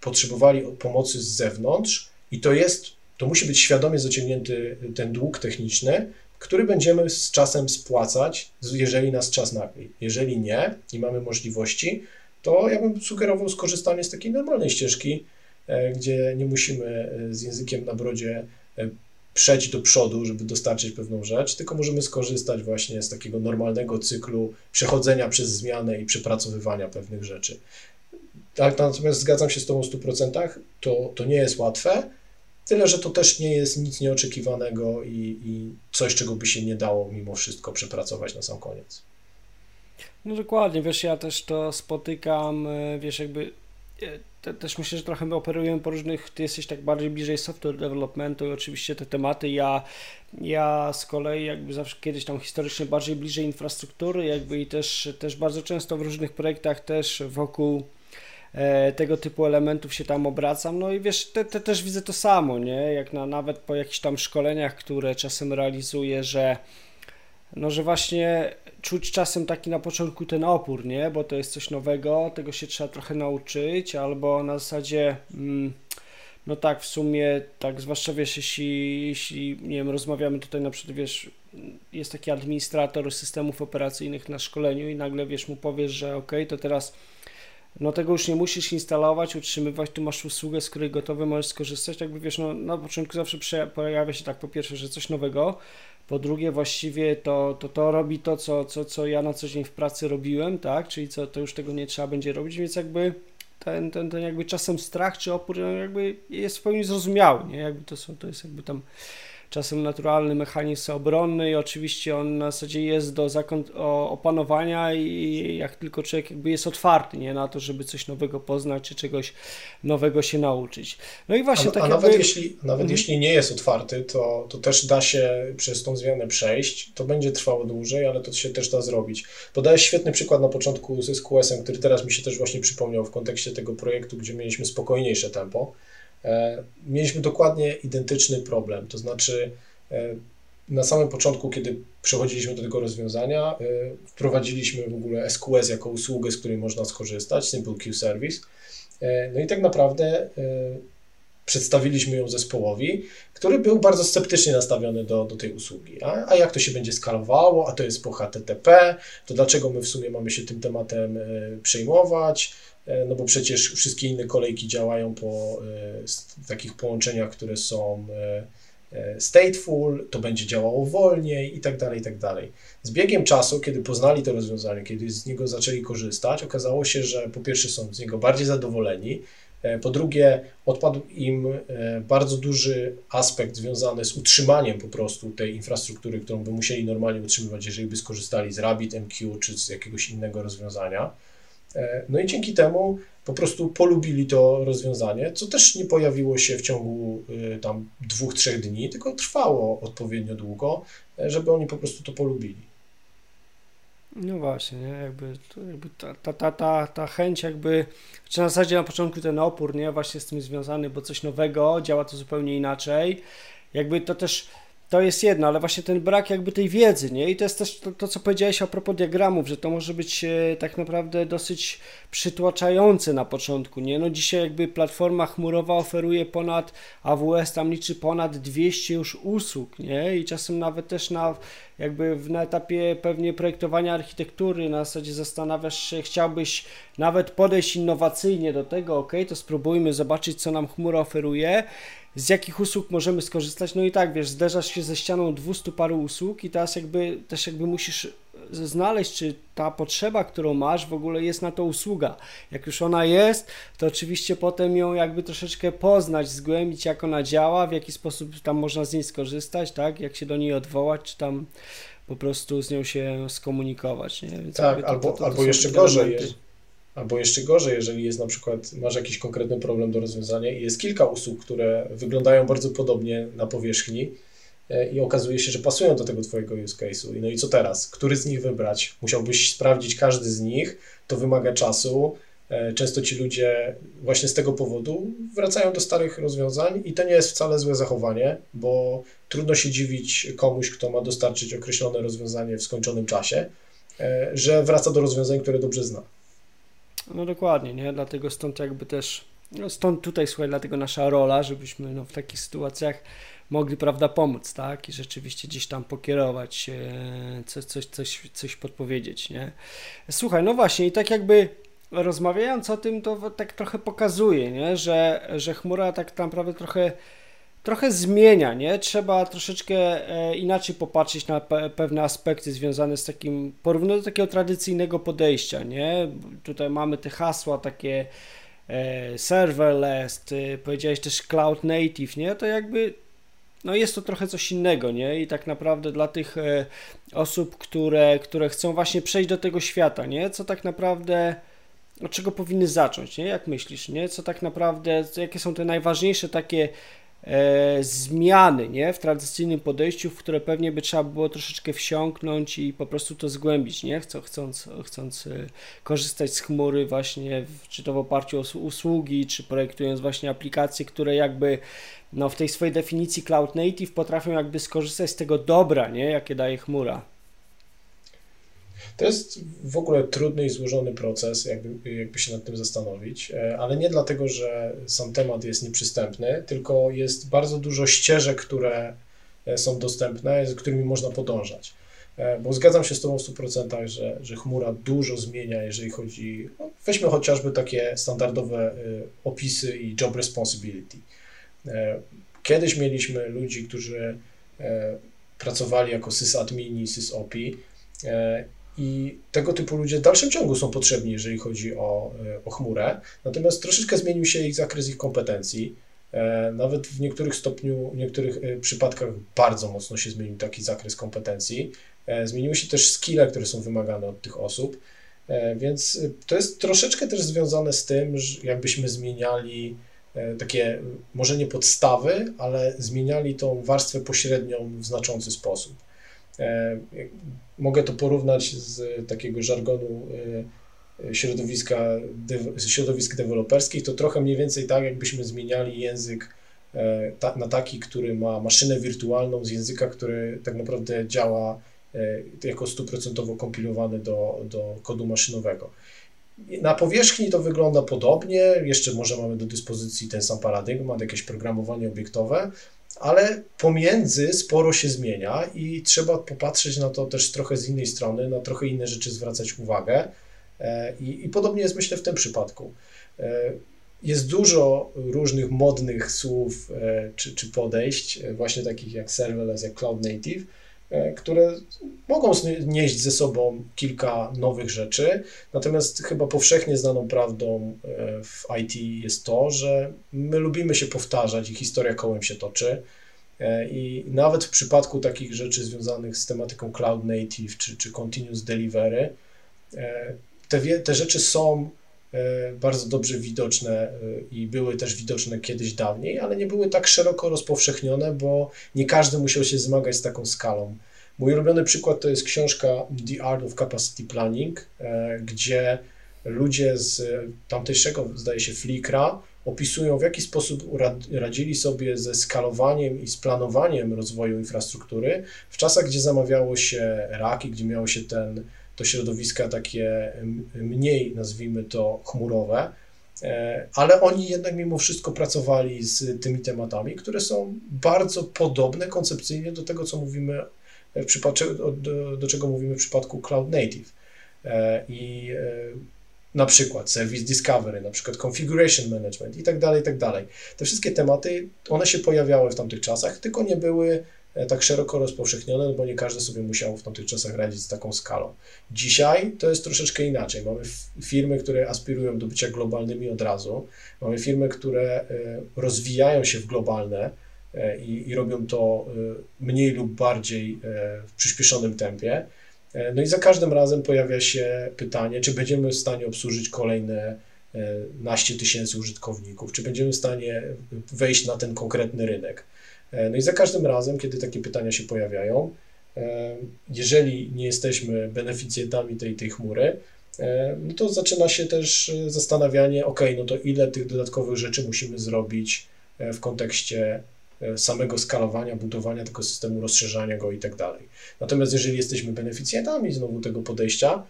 potrzebowali pomocy z zewnątrz i to jest, to musi być świadomie zaciągnięty ten dług techniczny, który będziemy z czasem spłacać, jeżeli nas czas nagli. Jeżeli nie i mamy możliwości, to ja bym sugerował skorzystanie z takiej normalnej ścieżki, e, gdzie nie musimy e, z językiem na brodzie e, przejść do przodu, żeby dostarczyć pewną rzecz, tylko możemy skorzystać właśnie z takiego normalnego cyklu przechodzenia przez zmianę i przepracowywania pewnych rzeczy. Tak, natomiast zgadzam się z Tobą w 100%, to, to nie jest łatwe, tyle że to też nie jest nic nieoczekiwanego i, i coś, czego by się nie dało mimo wszystko przepracować na sam koniec. No dokładnie, wiesz, ja też to spotykam, e, wiesz, jakby e, te, też myślę, że trochę my operujemy po różnych, ty jesteś tak bardziej bliżej software developmentu i oczywiście te tematy, ja, ja z kolei jakby zawsze kiedyś tam historycznie bardziej bliżej infrastruktury jakby i też, też bardzo często w różnych projektach też wokół E, tego typu elementów się tam obracam. No i wiesz, te, te też widzę to samo, nie? Jak na, nawet po jakichś tam szkoleniach, które czasem realizuję, że no, że właśnie czuć czasem taki na początku ten opór, nie? Bo to jest coś nowego, tego się trzeba trochę nauczyć, albo na zasadzie mm, no tak, w sumie tak, zwłaszcza wiesz, jeśli, jeśli nie wiem, rozmawiamy tutaj na przykład, wiesz, jest taki administrator systemów operacyjnych na szkoleniu i nagle, wiesz, mu powiesz, że ok, to teraz no tego już nie musisz instalować, utrzymywać, tu masz usługę, z której gotowy możesz skorzystać, jakby wiesz, no na początku zawsze pojawia się tak po pierwsze, że coś nowego, po drugie właściwie to, to, to robi to, co, co, co ja na co dzień w pracy robiłem, tak, czyli co, to już tego nie trzeba będzie robić, więc jakby ten, ten, ten jakby czasem strach czy opór no jakby jest w pełni zrozumiały, nie, jakby to są, to jest jakby tam czasem naturalny mechanizm obronny i oczywiście on na zasadzie jest do opanowania i jak tylko człowiek jakby jest otwarty nie, na to, żeby coś nowego poznać czy czegoś nowego się nauczyć. No i właśnie a, tak a jakby... nawet, jeśli, nawet mhm. jeśli nie jest otwarty, to, to też da się przez tą zmianę przejść. To będzie trwało dłużej, ale to się też da zrobić. Podałeś świetny przykład na początku z SQS-em, który teraz mi się też właśnie przypomniał w kontekście tego projektu, gdzie mieliśmy spokojniejsze tempo. E, mieliśmy dokładnie identyczny problem. To znaczy, e, na samym początku, kiedy przechodziliśmy do tego rozwiązania, e, wprowadziliśmy w ogóle SQS jako usługę, z której można skorzystać, Simple Queue Service. No i tak naprawdę przedstawiliśmy ją zespołowi, który był bardzo sceptycznie nastawiony do, do tej usługi. A, a jak to się będzie skalowało, a to jest po HTTP, to dlaczego my w sumie mamy się tym tematem przejmować? E, no bo przecież wszystkie inne kolejki działają po e, takich połączeniach, które są e, stateful, to będzie działało wolniej i tak dalej, i tak dalej. Z biegiem czasu, kiedy poznali to rozwiązanie, kiedy z niego zaczęli korzystać, okazało się, że po pierwsze są z niego bardziej zadowoleni, po drugie odpadł im bardzo duży aspekt związany z utrzymaniem po prostu tej infrastruktury, którą by musieli normalnie utrzymywać, jeżeli by skorzystali z RabbitMQ czy z jakiegoś innego rozwiązania. E, no i dzięki temu po prostu polubili to rozwiązanie, co też nie pojawiło się w ciągu y, tam dwóch, trzech dni, tylko trwało odpowiednio długo, e, żeby oni po prostu to polubili. No właśnie, nie? Jakby, jakby ta, ta, ta, ta, ta chęć jakby, czy na zasadzie na początku ten opór, nie? Właśnie z tym związany, bo coś nowego, działa to zupełnie inaczej. Jakby to też to jest jedno, ale właśnie ten brak jakby tej wiedzy, nie? I to jest też to, to co powiedziałeś a propos diagramów, że to może być e, tak naprawdę dosyć przytłaczające na początku, nie? No dzisiaj jakby platforma chmurowa oferuje ponad, AWS tam liczy ponad 200 już usług, nie? I czasem nawet też na jakby na etapie pewnie projektowania architektury na zasadzie zastanawiasz się, chciałbyś nawet podejść innowacyjnie do tego, ok, to spróbujmy zobaczyć, co nam chmura oferuje z jakich usług możemy skorzystać. No i tak, wiesz, zderzasz się ze ścianą 200 paru usług i teraz jakby też jakby musisz znaleźć, czy ta potrzeba, którą masz, w ogóle jest na to usługa. Jak już ona jest, to oczywiście potem ją jakby troszeczkę poznać, zgłębić, jak ona działa, w jaki sposób tam można z niej skorzystać, tak, jak się do niej odwołać, czy tam po prostu z nią się skomunikować, nie? Więc tak, albo, to, to, albo jeszcze gorzej jest Albo jeszcze gorzej, jeżeli jest na przykład, masz jakiś konkretny problem do rozwiązania i jest kilka usług, które wyglądają bardzo podobnie na powierzchni e, i okazuje się, że pasują do tego Twojego use case'u. No i co teraz? Który z nich wybrać? Musiałbyś sprawdzić każdy z nich, to wymaga czasu, Często ci ludzie właśnie z tego powodu wracają do starych rozwiązań i to nie jest wcale złe zachowanie, bo trudno się dziwić komuś, kto ma dostarczyć określone rozwiązanie w skończonym czasie, że wraca do rozwiązań, które dobrze zna. No dokładnie, nie? Dlatego stąd jakby też, no stąd tutaj słuchaj, dlatego nasza rola, żebyśmy no, w takich sytuacjach mogli, prawda, pomóc, tak? I rzeczywiście gdzieś tam pokierować, e, coś, coś, coś, coś podpowiedzieć, nie? Słuchaj, no właśnie i tak jakby rozmawiając o tym, to tak trochę pokazuje, nie? Że, że chmura tak naprawdę trochę trochę zmienia, nie? Trzeba troszeczkę e, inaczej popatrzeć na pewne aspekty związane z takim, porównując do takiego tradycyjnego podejścia, nie? Tutaj mamy te hasła takie e, serverless, powiedziałeś też cloud native, nie? To jakby no jest to trochę coś innego, nie? I tak naprawdę dla tych e, osób, które, które chcą właśnie przejść do tego świata, nie? Co tak naprawdę, od czego powinny zacząć, nie? Jak myślisz, nie? Co tak naprawdę, jakie są te najważniejsze takie zmiany, nie? W tradycyjnym podejściu, w które pewnie by trzeba było troszeczkę wsiąknąć i po prostu to zgłębić, nie? Chcąc, chcąc, e, korzystać z chmury właśnie, czy to w oparciu o usługi, czy projektując właśnie aplikacje, które jakby no, w tej swojej definicji Cloud Native potrafią jakby skorzystać z tego dobra, nie, jakie daje chmura. To jest w ogóle trudny i złożony proces, jakby, jakby się nad tym zastanowić, e, ale nie dlatego, że sam temat jest nieprzystępny, tylko jest bardzo dużo ścieżek, które e, są dostępne, z którymi można podążać. E, bo zgadzam się z Tobą w 100%, że, że chmura dużo zmienia, jeżeli chodzi, no, weźmy chociażby takie standardowe opisy i job responsibility. Kiedyś mieliśmy ludzi, którzy pracowali jako sysadmini, sysopi i tego typu ludzie w dalszym ciągu są potrzebni, jeżeli chodzi o, o chmurę. Natomiast troszeczkę zmienił się ich zakres ich kompetencji. Nawet w niektórych stopniu, w niektórych przypadkach bardzo mocno się zmienił taki zakres kompetencji. Zmieniły się też skille, które są wymagane od tych osób. Więc to jest troszeczkę też związane z tym, że jakbyśmy zmieniali E, takie, może nie podstawy, ale zmieniali tą warstwę pośrednią w znaczący sposób. E, mogę to porównać z takiego żargonu e, środowiska, środowisk deweloperskich, to trochę mniej więcej tak, jakbyśmy zmieniali język na taki, który ma maszynę wirtualną z języka, który tak naprawdę działa jako stuprocentowo kompilowany do, do kodu maszynowego. Na powierzchni to wygląda podobnie, jeszcze może mamy do dyspozycji ten sam paradygmat, jakieś programowanie obiektowe, ale pomiędzy sporo się zmienia i trzeba popatrzeć na to też trochę z innej strony, na trochę inne rzeczy zwracać uwagę. E, I, i podobnie jest myślę w tym przypadku. E, jest dużo różnych modnych słów e, czy, czy podejść, właśnie takich jak serverless, jak cloud native, które mogą nieść ze sobą kilka nowych rzeczy. Natomiast chyba powszechnie znaną prawdą e, w IT jest to, że my lubimy się powtarzać i historia kołem się toczy. E, I nawet w przypadku takich rzeczy związanych z tematyką cloud native czy, czy continuous delivery, te, te rzeczy są bardzo dobrze widoczne i były też widoczne kiedyś dawniej, ale nie były tak szeroko rozpowszechnione, bo nie każdy musiał się zmagać z taką skalą. Mój ulubiony przykład to jest książka The Art of Capacity Planning, e, gdzie ludzie z tamtejszego, zdaje się, Flickra opisują, w jaki sposób radzili sobie ze skalowaniem i z planowaniem rozwoju infrastruktury w czasach, gdzie zamawiało się raki, gdzie miało się ten, to środowiska takie mniej, nazwijmy to, chmurowe, e, ale oni jednak mimo wszystko pracowali z tymi tematami, które są bardzo podobne koncepcyjnie do tego, co mówimy przypadku, do, do czego mówimy w przypadku Cloud Native. E, I e, na przykład Service Discovery, na przykład Configuration Management i tak dalej, i tak dalej. Te wszystkie tematy, one się pojawiały w tamtych czasach, tylko nie były e, tak szeroko rozpowszechnione, bo nie każdy sobie musiał w tamtych czasach radzić z taką skalą. Dzisiaj to jest troszeczkę inaczej. Mamy firmy, które aspirują do bycia globalnymi od razu. Mamy firmy, które rozwijają się w globalne, E, i, i robią to e, mniej lub bardziej e, w przyspieszonym tempie. No i za każdym razem pojawia się pytanie, czy będziemy w stanie obsłużyć kolejne naście tysięcy użytkowników, czy będziemy w stanie wejść na ten konkretny rynek. No i za każdym razem, kiedy takie pytania się pojawiają, jeżeli nie jesteśmy beneficjentami tej, tej chmury, no to zaczyna się też zastanawianie, ok, no to ile tych dodatkowych rzeczy musimy zrobić w kontekście samego skalowania, budowania tego systemu, rozszerzania go i tak dalej. Natomiast jeżeli jesteśmy beneficjentami znowu tego podejścia,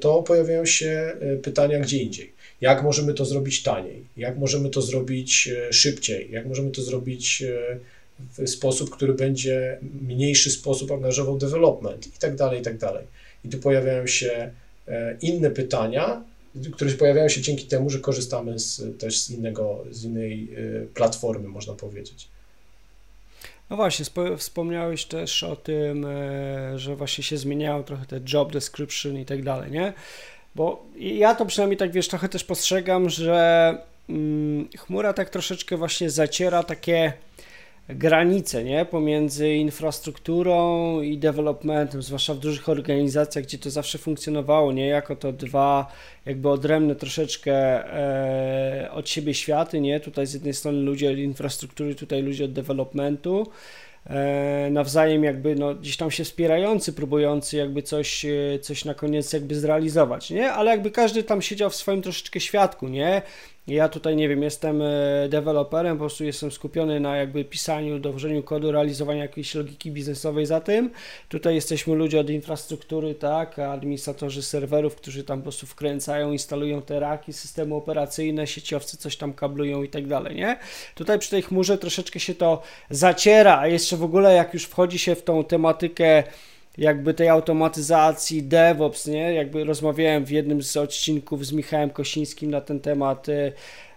to pojawiają się pytania gdzie indziej. Jak możemy to zrobić taniej? Jak możemy to zrobić szybciej? Jak możemy to zrobić w sposób, który będzie mniejszy sposób angażował development i tak dalej, i tak dalej. I tu pojawiają się e, inne pytania, które pojawiają się dzięki temu, że korzystamy z, też z innego, z innej e, platformy, można powiedzieć. No właśnie, wspomniałeś też o tym, e, że właśnie się zmieniają trochę te job description i tak dalej, nie? Bo ja to przynajmniej tak wiesz, trochę też postrzegam, że mm, chmura tak troszeczkę właśnie zaciera takie granice nie? pomiędzy infrastrukturą i developmentem, zwłaszcza w dużych organizacjach, gdzie to zawsze funkcjonowało, nie jako to dwa jakby odrębne troszeczkę e, od siebie światy, nie? Tutaj z jednej strony ludzie od infrastruktury, tutaj ludzie od developmentu. E, nawzajem jakby no, gdzieś tam się wspierający, próbujący jakby coś, e, coś na koniec jakby zrealizować, nie? Ale jakby każdy tam siedział w swoim troszeczkę świadku, nie? Ja tutaj, nie wiem, jestem e, deweloperem, po prostu jestem skupiony na jakby pisaniu, dowożeniu kodu, realizowaniu jakiejś logiki biznesowej za tym. Tutaj jesteśmy ludzie od infrastruktury, tak, administratorzy serwerów, którzy tam po prostu wkręcają, instalują te raki, systemy operacyjne, sieciowcy coś tam kablują i tak dalej, nie? Tutaj przy tej chmurze troszeczkę się to zaciera, a jeszcze w ogóle jak już wchodzi się w tą tematykę jakby tej automatyzacji, DevOps, nie? Jakby rozmawiałem w jednym z odcinków z Michałem Kosińskim na ten temat, y,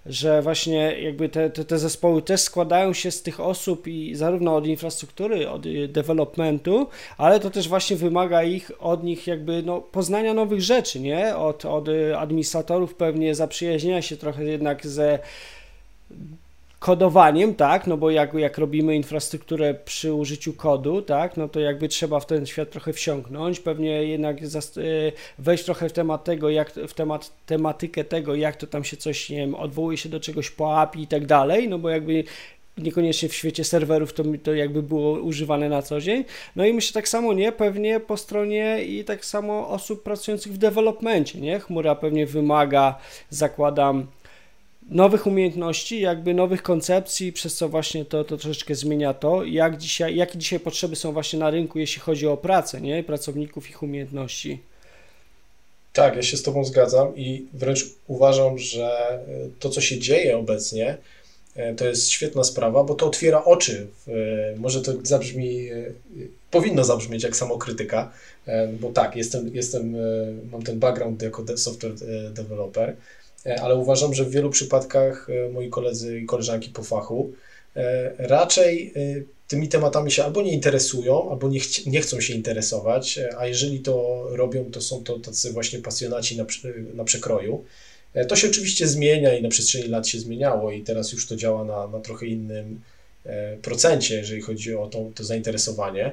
że właśnie jakby te, te, te zespoły też składają się z tych osób i zarówno od infrastruktury, od y, developmentu, ale to też właśnie wymaga ich od nich jakby no, poznania nowych rzeczy, nie? Od, od y, administratorów pewnie zaprzyjaźnienia się trochę jednak ze kodowaniem, tak, no bo jak, jak robimy infrastrukturę przy użyciu kodu, tak, no to jakby trzeba w ten świat trochę wsiąknąć, pewnie jednak e, wejść trochę w temat tego, jak, w temat, tematykę tego, jak to tam się coś, nie wiem, odwołuje się do czegoś po API i tak dalej, no bo jakby niekoniecznie w świecie serwerów to, to jakby było używane na co dzień. No i myślę tak samo, nie, pewnie po stronie i tak samo osób pracujących w developmencie, nie, chmura pewnie wymaga, zakładam, nowych umiejętności, jakby nowych koncepcji, przez co właśnie to, to troszeczkę zmienia to, jak dzisiaj, jakie dzisiaj potrzeby są właśnie na rynku, jeśli chodzi o pracę, nie? Pracowników, ich umiejętności. Tak, ja się z Tobą zgadzam i wręcz uważam, że e, to, co się dzieje obecnie, e, to jest świetna sprawa, bo to otwiera oczy. E, może to zabrzmi, powinno zabrzmieć jak samokrytyka, bo tak, jestem, jestem mam ten background jako software developer, ale uważam, że w wielu przypadkach e, moi koledzy i koleżanki po fachu e, raczej tymi tematami się albo nie interesują, albo nie, ch nie chcą się interesować, a jeżeli to robią, to są to tacy właśnie pasjonaci na, na przekroju. To się oczywiście zmienia i na przestrzeni lat się zmieniało i teraz już to działa na, na trochę innym procencie, jeżeli chodzi o to, to zainteresowanie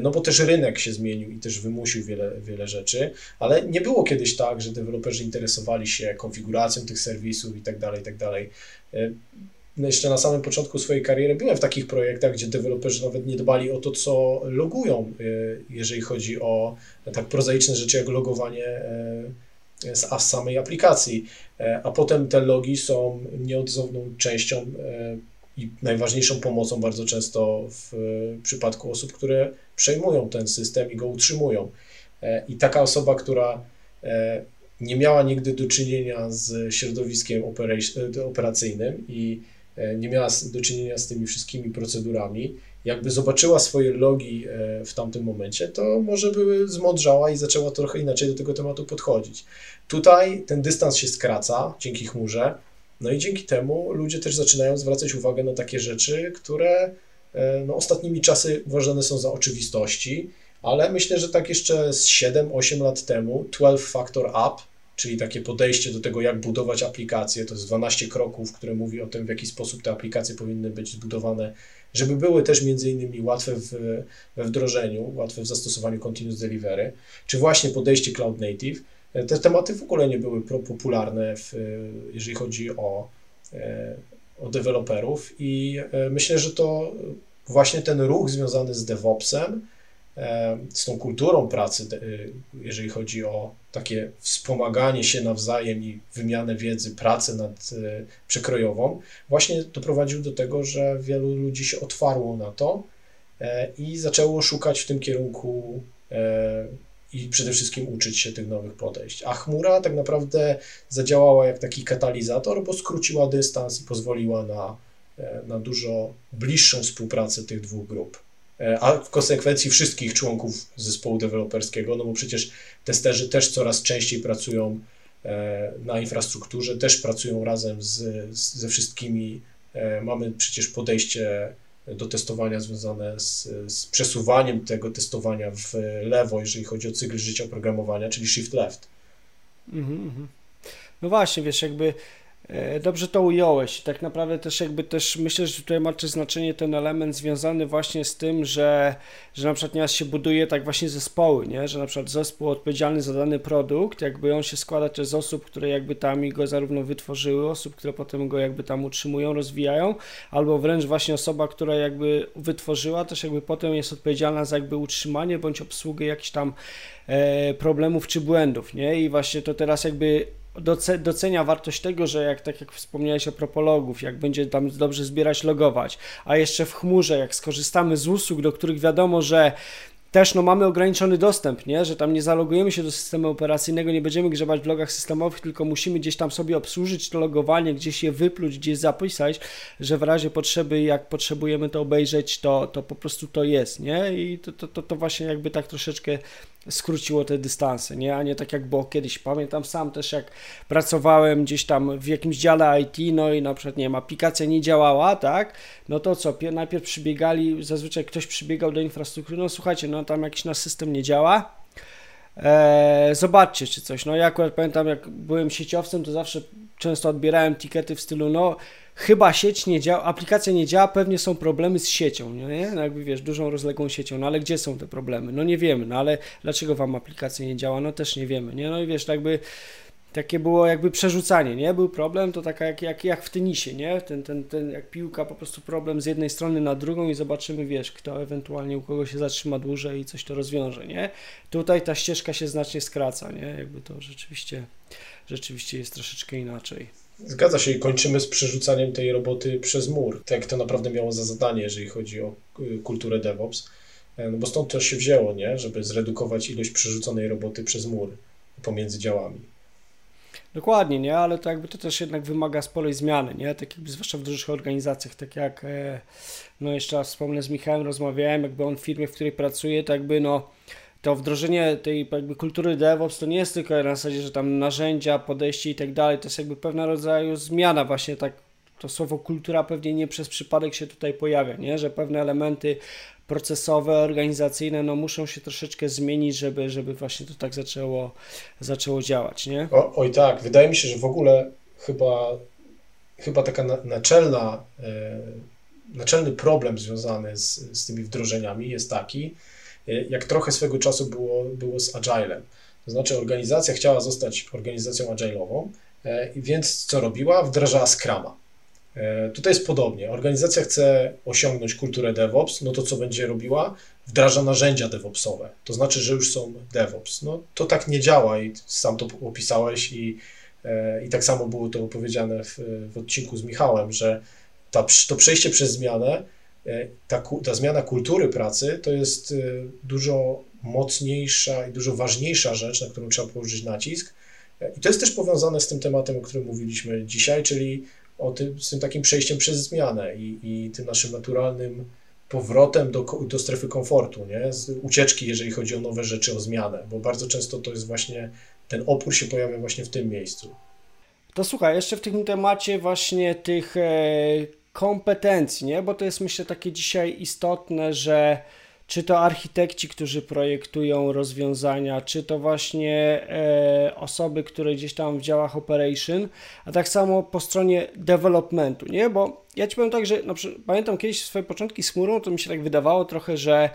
no bo też rynek się zmienił i też wymusił wiele, wiele rzeczy, ale nie było kiedyś tak, że deweloperzy interesowali się konfiguracją tych serwisów i tak dalej, i tak dalej. E, no jeszcze na samym początku swojej kariery byłem w takich projektach, gdzie deweloperzy nawet nie dbali o to, co logują, e, jeżeli chodzi o tak prozaiczne rzeczy jak logowanie e, z samej aplikacji, a potem te logi są nieodzowną częścią i najważniejszą pomocą bardzo często w przypadku osób, które przejmują ten system i go utrzymują. E, I taka osoba, która e, nie miała nigdy do czynienia z środowiskiem e, operacyjnym i nie miała do czynienia z tymi wszystkimi procedurami, jakby zobaczyła swoje logi w tamtym momencie, to może by zmądrzała i zaczęła trochę inaczej do tego tematu podchodzić. Tutaj ten dystans się skraca dzięki chmurze, no i dzięki temu ludzie też zaczynają zwracać uwagę na takie rzeczy, które no, ostatnimi czasy uważane są za oczywistości, ale myślę, że tak jeszcze z 7-8 lat temu 12 Factor App, czyli takie podejście do tego, jak budować aplikacje, to jest 12 kroków, które mówi o tym, w jaki sposób te aplikacje powinny być zbudowane, żeby były też między innymi łatwe w, we wdrożeniu, łatwe w zastosowaniu continuous delivery, czy właśnie podejście cloud native, te tematy w ogóle nie były popularne, w, jeżeli chodzi o, e, deweloperów i e, myślę, że to właśnie ten ruch związany z DevOpsem z tą kulturą pracy, jeżeli chodzi o takie wspomaganie się nawzajem i wymianę wiedzy, pracę nad przekrojową, właśnie doprowadził do tego, że wielu ludzi się otwarło na to i zaczęło szukać w tym kierunku i przede wszystkim uczyć się tych nowych podejść. A chmura tak naprawdę zadziałała jak taki katalizator, bo skróciła dystans i pozwoliła na, e, na dużo bliższą współpracę tych dwóch grup. E, a w konsekwencji wszystkich członków zespołu deweloperskiego, no bo przecież testerzy też coraz częściej pracują e, na infrastrukturze, też pracują razem z, ze wszystkimi. Mamy przecież podejście do testowania związane z, z, przesuwaniem tego testowania w lewo, jeżeli chodzi o cykl życia oprogramowania, czyli shift left. Mm -hmm. No właśnie, wiesz, jakby dobrze to ująłeś. Tak naprawdę też jakby też myślę, że tutaj ma też znaczenie ten element związany właśnie z tym, że, że na przykład nieraz się buduje tak właśnie zespoły, nie? że na przykład zespół odpowiedzialny za dany produkt, jakby on się składa też z osób, które jakby tam go zarówno wytworzyły, osób, które potem go jakby tam utrzymują, rozwijają, albo wręcz właśnie osoba, która jakby wytworzyła, też jakby potem jest odpowiedzialna za jakby utrzymanie bądź obsługę jakichś tam e, problemów czy błędów, nie? I właśnie to teraz jakby docenia wartość tego, że jak tak jak wspomniałeś o propologów, jak będzie tam dobrze zbierać, logować, a jeszcze w chmurze, jak skorzystamy z usług, do których wiadomo, że też no, mamy ograniczony dostęp, nie? że tam nie zalogujemy się do systemu operacyjnego, nie będziemy grzebać w logach systemowych, tylko musimy gdzieś tam sobie obsłużyć to logowanie, gdzieś je wypluć, gdzieś zapisać, że w razie potrzeby, jak potrzebujemy to obejrzeć, to, to po prostu to jest, nie? I to, to, to, to właśnie jakby tak troszeczkę skróciło te dystanse, nie? A nie tak jak było kiedyś. Pamiętam sam też jak pracowałem gdzieś tam w jakimś dziale IT, no i na przykład, nie wiem, aplikacja nie działała, tak? No to co, najpierw przybiegali, zazwyczaj ktoś przybiegał do infrastruktury, no słuchajcie, no tam jakiś nasz system nie działa, eee, zobaczcie czy coś. No ja akurat pamiętam jak byłem sieciowcem, to zawsze często odbierałem tikety w stylu, no chyba sieć nie działa, aplikacja nie działa, pewnie są problemy z siecią, nie? No jakby wiesz, dużą rozległą siecią, no ale gdzie są te problemy? No nie wiemy, no ale dlaczego wam aplikacja nie działa? No też nie wiemy, nie? No i wiesz, jakby takie było jakby przerzucanie, nie? Był problem, to taka jak, jak, jak w tenisie, nie? Ten, ten, ten, jak piłka, po prostu problem z jednej strony na drugą i zobaczymy, wiesz, kto ewentualnie u kogo się zatrzyma dłużej i coś to rozwiąże, nie? Tutaj ta ścieżka się znacznie skraca, nie? Jakby to rzeczywiście, rzeczywiście jest troszeczkę inaczej. Zgadza się i kończymy z przerzucaniem tej roboty przez mur, tak jak to naprawdę miało za zadanie, jeżeli chodzi o y, kulturę DevOps. E, no bo stąd to się wzięło, nie? żeby zredukować ilość przerzuconej roboty przez mur pomiędzy działami. Dokładnie, nie? Ale to jakby to też jednak wymaga sporej zmiany, nie? Tak jakby zwłaszcza w dużych organizacjach, tak jak e, no jeszcze raz wspomnę z Michałem, rozmawiałem, jakby on w firmie, w której pracuje, to jakby no to wdrożenie tej jakby kultury DevOps to nie jest tylko na zasadzie, że tam narzędzia, podejście i tak dalej, to jest jakby pewnego rodzaju zmiana właśnie tak to słowo kultura pewnie nie przez przypadek się tutaj pojawia, nie? że pewne elementy procesowe, organizacyjne no muszą się troszeczkę zmienić, żeby, żeby właśnie to tak zaczęło, zaczęło działać, nie? O, oj tak, wydaje mi się, że w ogóle chyba, chyba taka naczelna, e, naczelny problem związany z, z tymi wdrożeniami jest taki, Y, jak trochę swego czasu było, było z Agilem. To znaczy organizacja chciała zostać organizacją agile'ową, y, więc co robiła? Wdrażała Scrama. Y, tutaj jest podobnie. Organizacja chce osiągnąć kulturę DevOps, no to co będzie robiła? Wdraża narzędzia DevOpsowe. To znaczy, że już są DevOps. No to tak nie działa i sam to opisałeś i, i tak samo było to powiedziane w, w odcinku z Michałem, że ta, to przejście przez zmianę E, ta, ta zmiana kultury pracy to jest e, dużo mocniejsza i dużo ważniejsza rzecz, na którą trzeba położyć nacisk. E, I to jest też powiązane z tym tematem, o którym mówiliśmy dzisiaj, czyli o tym, z tym takim przejściem przez zmianę i, i tym naszym naturalnym powrotem do, do strefy komfortu, nie? Z ucieczki, jeżeli chodzi o nowe rzeczy, o zmianę, bo bardzo często to jest właśnie, ten opór się pojawia właśnie w tym miejscu. To słuchaj, jeszcze w tym temacie właśnie tych kompetencji, nie? Bo to jest myślę takie dzisiaj istotne, że czy to architekci, którzy projektują rozwiązania, czy to właśnie e, osoby, które gdzieś tam w działach operation, a tak samo po stronie developmentu, nie? Bo ja ci powiem tak, że przykład, pamiętam kiedyś swoje początki z chmurą, to mi się tak wydawało trochę, że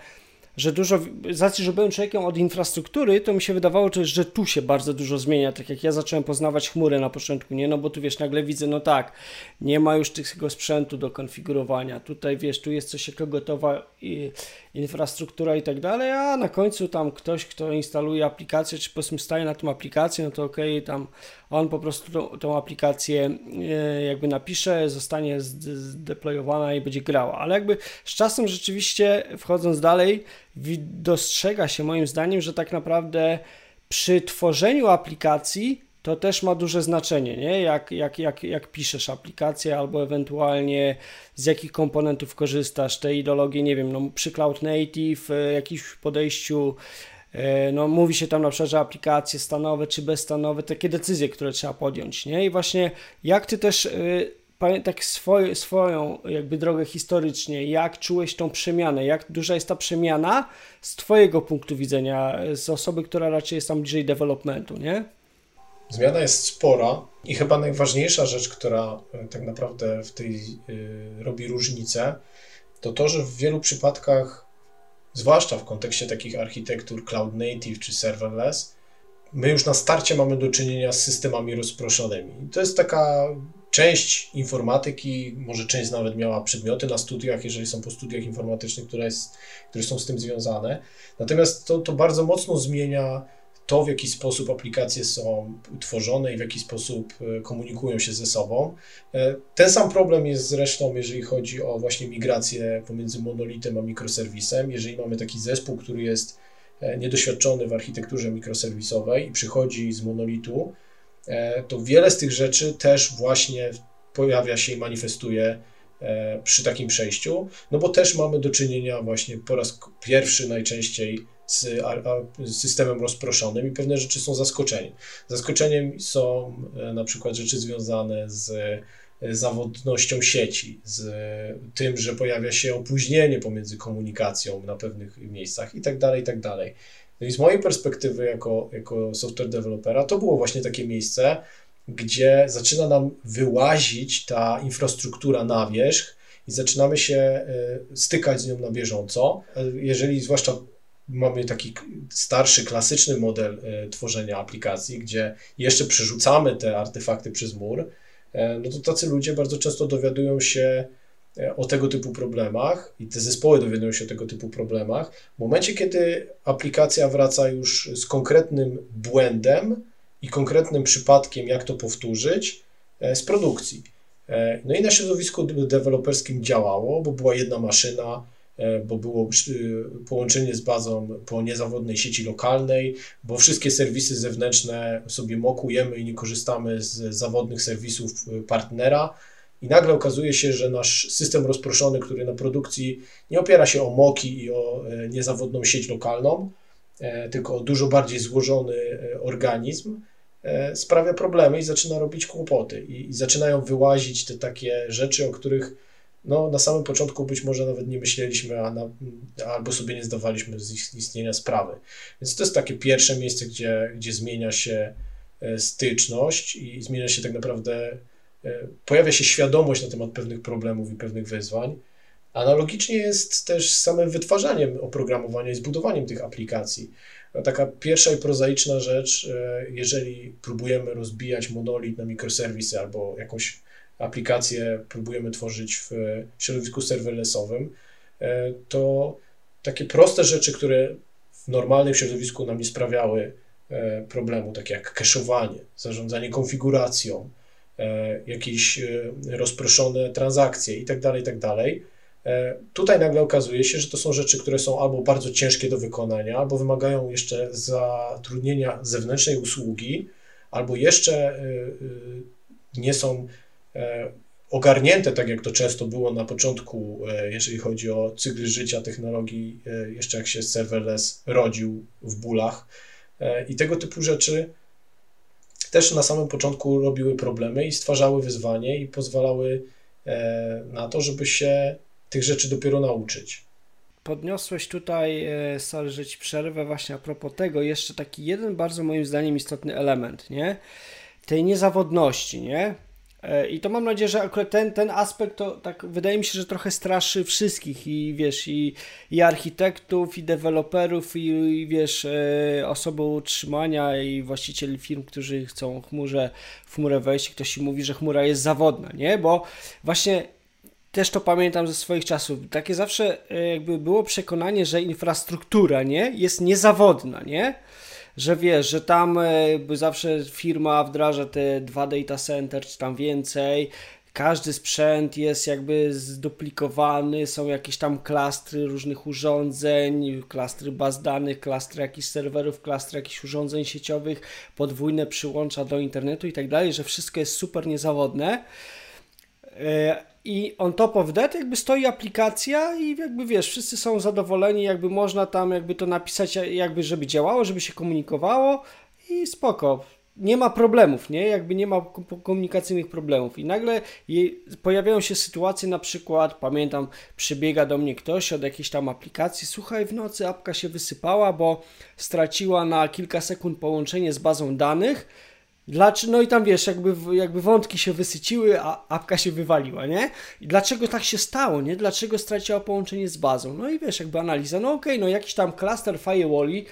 że dużo, z że byłem człowiekiem od infrastruktury, to mi się wydawało, że, że tu się bardzo dużo zmienia, tak jak ja zacząłem poznawać chmurę na początku, nie, no bo tu wiesz, nagle widzę, no tak, nie ma już tego sprzętu do konfigurowania, tutaj wiesz, tu jest coś jako gotowa infrastruktura i tak dalej, a na końcu tam ktoś, kto instaluje aplikację, czy powiedzmy staje na tą aplikację, no to ok, tam on po prostu tą, tą aplikację e, jakby napisze, zostanie zdeployowana i będzie grała, ale jakby z czasem rzeczywiście wchodząc dalej dostrzega się moim zdaniem, że tak naprawdę przy tworzeniu aplikacji to też ma duże znaczenie, nie? Jak, jak, jak, jak piszesz aplikację, albo ewentualnie z jakich komponentów korzystasz, te ideologie, nie wiem, no przy Cloud Native, e, jakimś podejściu, e, no mówi się tam na przykład, że aplikacje stanowe czy bezstanowe, takie decyzje, które trzeba podjąć, nie? I właśnie jak ty też e, tak swoją jakby drogę historycznie, jak czułeś tą przemianę, jak duża jest ta przemiana z twojego punktu widzenia, z osoby, która raczej jest tam bliżej developmentu, nie? Zmiana jest spora i chyba najważniejsza rzecz, która e, tak naprawdę w tej y, robi różnicę, to to, że w wielu przypadkach, zwłaszcza w kontekście takich architektur cloud native czy serverless, my już na starcie mamy do czynienia z systemami rozproszonymi. To jest taka część informatyki, może część nawet miała przedmioty na studiach, jeżeli są po studiach informatycznych, które, jest, które są z tym związane. Natomiast to, to bardzo mocno zmienia to, w jaki sposób aplikacje są tworzone i w jaki sposób e, komunikują się ze sobą. E, ten sam problem jest zresztą, jeżeli chodzi o właśnie migrację pomiędzy monolitem a mikroserwisem. Jeżeli mamy taki zespół, który jest e, niedoświadczony w architekturze mikroserwisowej i przychodzi z monolitu, to wiele z tych rzeczy też właśnie pojawia się i manifestuje przy takim przejściu, no bo też mamy do czynienia właśnie po raz pierwszy najczęściej z systemem rozproszonym i pewne rzeczy są zaskoczeniem. Zaskoczeniem są e, na przykład rzeczy związane z e, zawodnością sieci, z tym, że pojawia się opóźnienie pomiędzy komunikacją na pewnych miejscach i tak dalej, i tak dalej. No i z mojej perspektywy jako, jako software developera to było właśnie takie miejsce, gdzie zaczyna nam wyłazić ta infrastruktura na wierzch i zaczynamy się e, stykać z nią na bieżąco. Jeżeli zwłaszcza mamy taki starszy, klasyczny model e, tworzenia aplikacji, gdzie jeszcze przerzucamy te artefakty przez mur, e, no to tacy ludzie bardzo często dowiadują się e, o tego typu problemach i te zespoły dowiadują się o tego typu problemach w momencie, kiedy aplikacja wraca już z konkretnym błędem i konkretnym przypadkiem, jak to powtórzyć z produkcji. No i na środowisku deweloperskim działało, bo była jedna maszyna, bo było połączenie z bazą po niezawodnej sieci lokalnej, bo wszystkie serwisy zewnętrzne sobie mokujemy i nie korzystamy z zawodnych serwisów e, partnera. I nagle okazuje się, że nasz system rozproszony, który na produkcji nie opiera się o moki i o e, niezawodną sieć lokalną, tylko o dużo bardziej złożony organizm, sprawia problemy i zaczyna robić kłopoty. I, i zaczynają wyłazić te takie rzeczy, o których no, na samym początku być może nawet nie myśleliśmy, a na, albo sobie nie zdawaliśmy z istnienia sprawy. Więc to jest takie pierwsze miejsce, gdzie, gdzie zmienia się e, styczność i zmienia się tak naprawdę, e, pojawia się świadomość na temat pewnych problemów i pewnych wyzwań. Analogicznie jest też z samym wytwarzaniem oprogramowania i zbudowaniem tych aplikacji. No, taka pierwsza i prozaiczna rzecz, e, jeżeli próbujemy rozbijać monolit na mikroserwisy albo jakąś aplikacje próbujemy tworzyć w środowisku serverlessowym, e, to takie proste rzeczy, które w normalnym środowisku nam nie sprawiały e, problemu, takie jak cache'owanie, zarządzanie konfiguracją, e, jakieś rozproszone transakcje itd., tak itd. Tak tutaj nagle okazuje się, że to są rzeczy, które są albo bardzo ciężkie do wykonania, albo wymagają jeszcze zatrudnienia zewnętrznej usługi, albo jeszcze nie są ogarnięte, tak jak to często było na początku, e, jeżeli chodzi o cykl życia technologii, e, jeszcze jak się serverless rodził w bólach. I tego typu rzeczy też na samym początku robiły problemy i stwarzały wyzwanie i pozwalały na to, żeby się tych rzeczy dopiero nauczyć. Podniosłeś tutaj, sorry, że ci przerwę właśnie a propos tego, jeszcze taki jeden bardzo moim zdaniem istotny element, nie? Tej niezawodności, nie? E, I to mam nadzieję, że akurat ten, ten aspekt to tak wydaje mi się, że trochę straszy wszystkich i wiesz, i, i architektów, i deweloperów, i, i wiesz, e, osoby utrzymania i właścicieli firm, którzy chcą chmurze, w chmurę wejść i ktoś im mówi, że chmura jest zawodna, nie? Bo właśnie też to pamiętam ze swoich czasów. Takie zawsze e, jakby było przekonanie, że infrastruktura, nie? Jest niezawodna, nie? Że wiesz, że tam e, zawsze firma wdraża te dwa data center, czy tam więcej, każdy sprzęt jest jakby zduplikowany, są jakieś tam klastry różnych urządzeń, klastry baz danych, klastry jakichś serwerów, klastry jakichś urządzeń sieciowych, podwójne przyłącza do internetu i tak dalej, że wszystko jest super niezawodne. I on top of that jakby stoi aplikacja i jakby wiesz, wszyscy są zadowoleni, jakby można tam jakby to napisać, jakby żeby działało, żeby się komunikowało i spoko nie ma problemów, nie? Jakby nie ma komunikacyjnych problemów. I nagle pojawiają się sytuacje, na przykład, pamiętam, przybiega do mnie ktoś od jakiejś tam aplikacji, słuchaj, w nocy apka się wysypała, bo straciła na kilka sekund połączenie z bazą danych. Dlaczego, no i tam wiesz, jakby, jakby wątki się wysyciły, a apka się wywaliła, nie? I dlaczego tak się stało, nie? Dlaczego straciła połączenie z bazą? No i wiesz, jakby analiza, no okej, okay, no jakiś tam cluster firewalli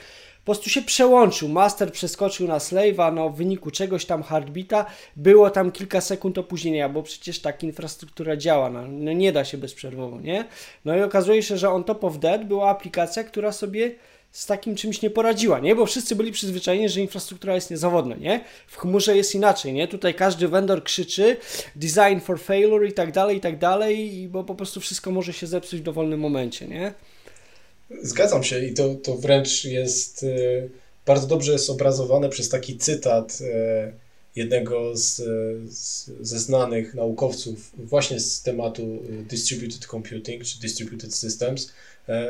po prostu się przełączył. Master przeskoczył na slave'a, no w wyniku czegoś tam heartbeata było tam kilka sekund opóźnienia, bo przecież tak infrastruktura działa, no, no nie da się bezprzerwowo, nie? No i okazuje się, że on top of that była aplikacja, która sobie z takim czymś nie poradziła, nie? Bo wszyscy byli przyzwyczajeni, że infrastruktura jest niezawodna, nie? W chmurze jest inaczej, nie? Tutaj każdy vendor krzyczy design for failure i tak dalej, i tak dalej, bo po prostu wszystko może się zepsuć w dowolnym momencie, nie? Zgadzam się i to, to wręcz jest e, bardzo dobrze jest obrazowane przez taki cytat e, jednego z, z, ze znanych naukowców właśnie z tematu e, distributed computing czy distributed systems,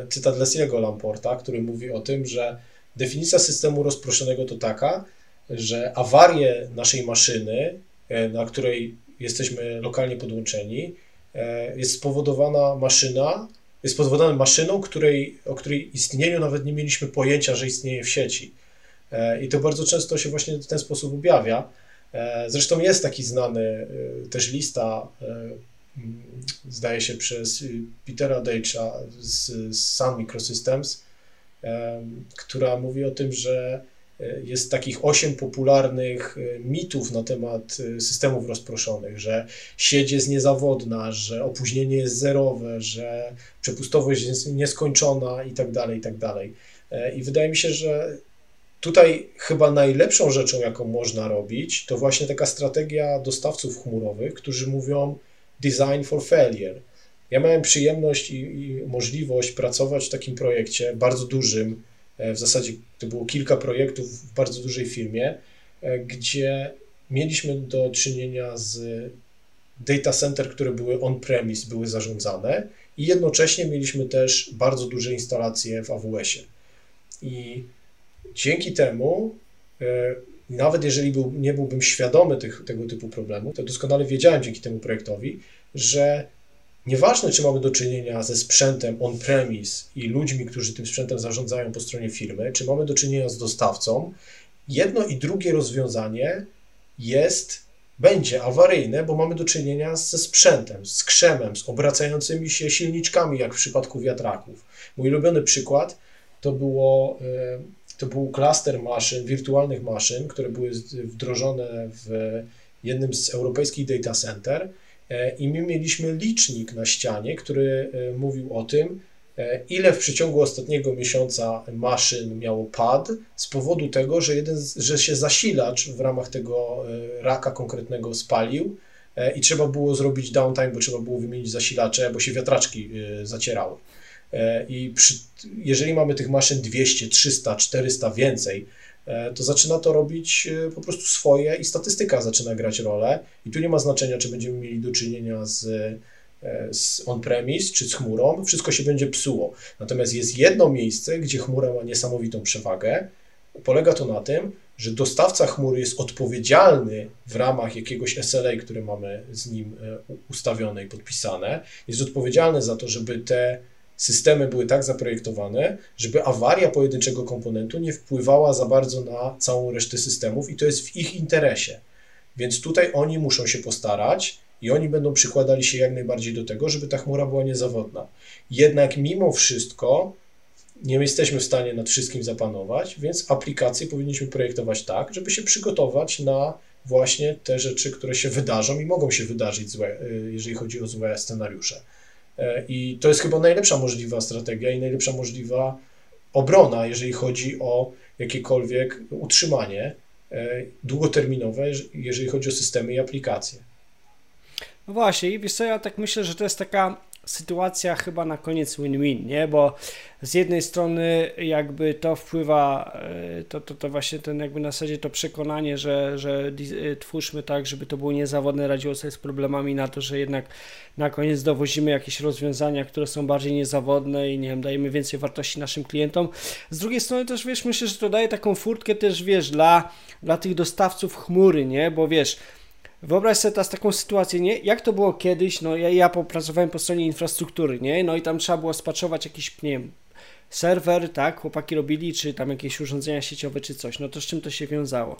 cytat Lesiego Lamporta, który mówi o tym, że definicja systemu rozproszonego to taka, że awarie naszej maszyny, na której jesteśmy lokalnie podłączeni, jest spowodowana maszyna jest spowodowane maszyną, której, o której istnieniu nawet nie mieliśmy pojęcia, że istnieje w sieci. E, I to bardzo często się właśnie w ten sposób objawia. E, zresztą jest taki znany e, też lista, zdaje się przez Petera Deitcha z, Sun Microsystems, która mówi o tym, że jest takich osiem popularnych e, mitów na temat e, systemów rozproszonych, że sieć jest niezawodna, że opóźnienie jest zerowe, że przepustowość jest nieskończona i tak dalej, i tak dalej. E, I wydaje mi się, że tutaj chyba najlepszą rzeczą, jaką można robić, to właśnie taka strategia dostawców chmurowych, którzy mówią design for failure. Ja miałem przyjemność i, i możliwość pracować w takim projekcie bardzo dużym, E, w zasadzie to było kilka projektów w bardzo dużej firmie, e, gdzie mieliśmy do czynienia z data center, które były on-premise, były zarządzane i jednocześnie mieliśmy też bardzo duże instalacje w AWS-ie. I dzięki temu, e, nawet jeżeli był, nie byłbym świadomy tych, tego typu problemu, to doskonale wiedziałem dzięki temu projektowi, że Nieważne, czy mamy do czynienia ze sprzętem on-premise i ludźmi, którzy tym sprzętem zarządzają po stronie firmy, czy mamy do czynienia z dostawcą, jedno i drugie rozwiązanie jest, będzie awaryjne, bo mamy do czynienia ze sprzętem, z krzemem, z obracającymi się silniczkami, jak w przypadku wiatraków. Mój ulubiony przykład to było e, to był klaster maszyn, wirtualnych maszyn, które były wdrożone w jednym z europejskich data center E, i my mieliśmy licznik na ścianie, który e, mówił o tym, e, ile w przeciągu ostatniego miesiąca maszyn miało pad z powodu tego, że, jeden, że się zasilacz w ramach tego raka konkretnego spalił i trzeba było zrobić downtime, bo trzeba było wymienić zasilacze, bo się wiatraczki zacierały. I przy, jeżeli mamy tych maszyn 200, 300, 400 więcej, E, to zaczyna to robić e, po prostu swoje i statystyka zaczyna grać rolę. I tu nie ma znaczenia, czy będziemy mieli do czynienia z, e, z on-premise czy z chmurą, wszystko się będzie psuło. Natomiast jest jedno miejsce, gdzie chmura ma niesamowitą przewagę. Polega to na tym, że dostawca chmury jest odpowiedzialny w ramach jakiegoś SLA, które mamy z nim ustawione i podpisane, jest odpowiedzialny za to, żeby te systemy były tak zaprojektowane, żeby awaria pojedynczego komponentu nie wpływała za bardzo na całą resztę systemów i to jest w ich interesie. Więc tutaj oni muszą się postarać i oni będą przykładali się jak najbardziej do tego, żeby ta chmura była niezawodna. Jednak mimo wszystko nie jesteśmy w stanie nad wszystkim zapanować, więc aplikacje powinniśmy projektować tak, żeby się przygotować na właśnie te rzeczy, które się wydarzą i mogą się wydarzyć złe, jeżeli chodzi o złe scenariusze. I to jest chyba najlepsza możliwa strategia i najlepsza możliwa obrona, jeżeli chodzi o jakiekolwiek utrzymanie długoterminowe, jeżeli chodzi o systemy i aplikacje. No właśnie, i wiesz co, ja tak myślę, że to jest taka sytuacja chyba na koniec win-win, nie? Bo z jednej strony jakby to wpływa, e, to, to, to właśnie ten jakby na zasadzie to przekonanie, że, że e, twórzmy tak, żeby to było niezawodne, radziło sobie z problemami na to, że jednak na koniec dowozimy jakieś rozwiązania, które są bardziej niezawodne i nie wiem, dajemy więcej wartości naszym klientom. Z drugiej strony też wiesz, myślę, że to daje taką furtkę też, wiesz, dla, dla tych dostawców chmury, nie? Bo wiesz, Wyobraź sobie teraz taką sytuację, nie? Jak to było kiedyś, no ja, ja popracowałem po stronie infrastruktury, nie? No i tam trzeba było spaczować jakiś, nie wiem, serwer, tak? Chłopaki robili, czy tam jakieś urządzenia sieciowe, czy coś. No to z czym to się wiązało?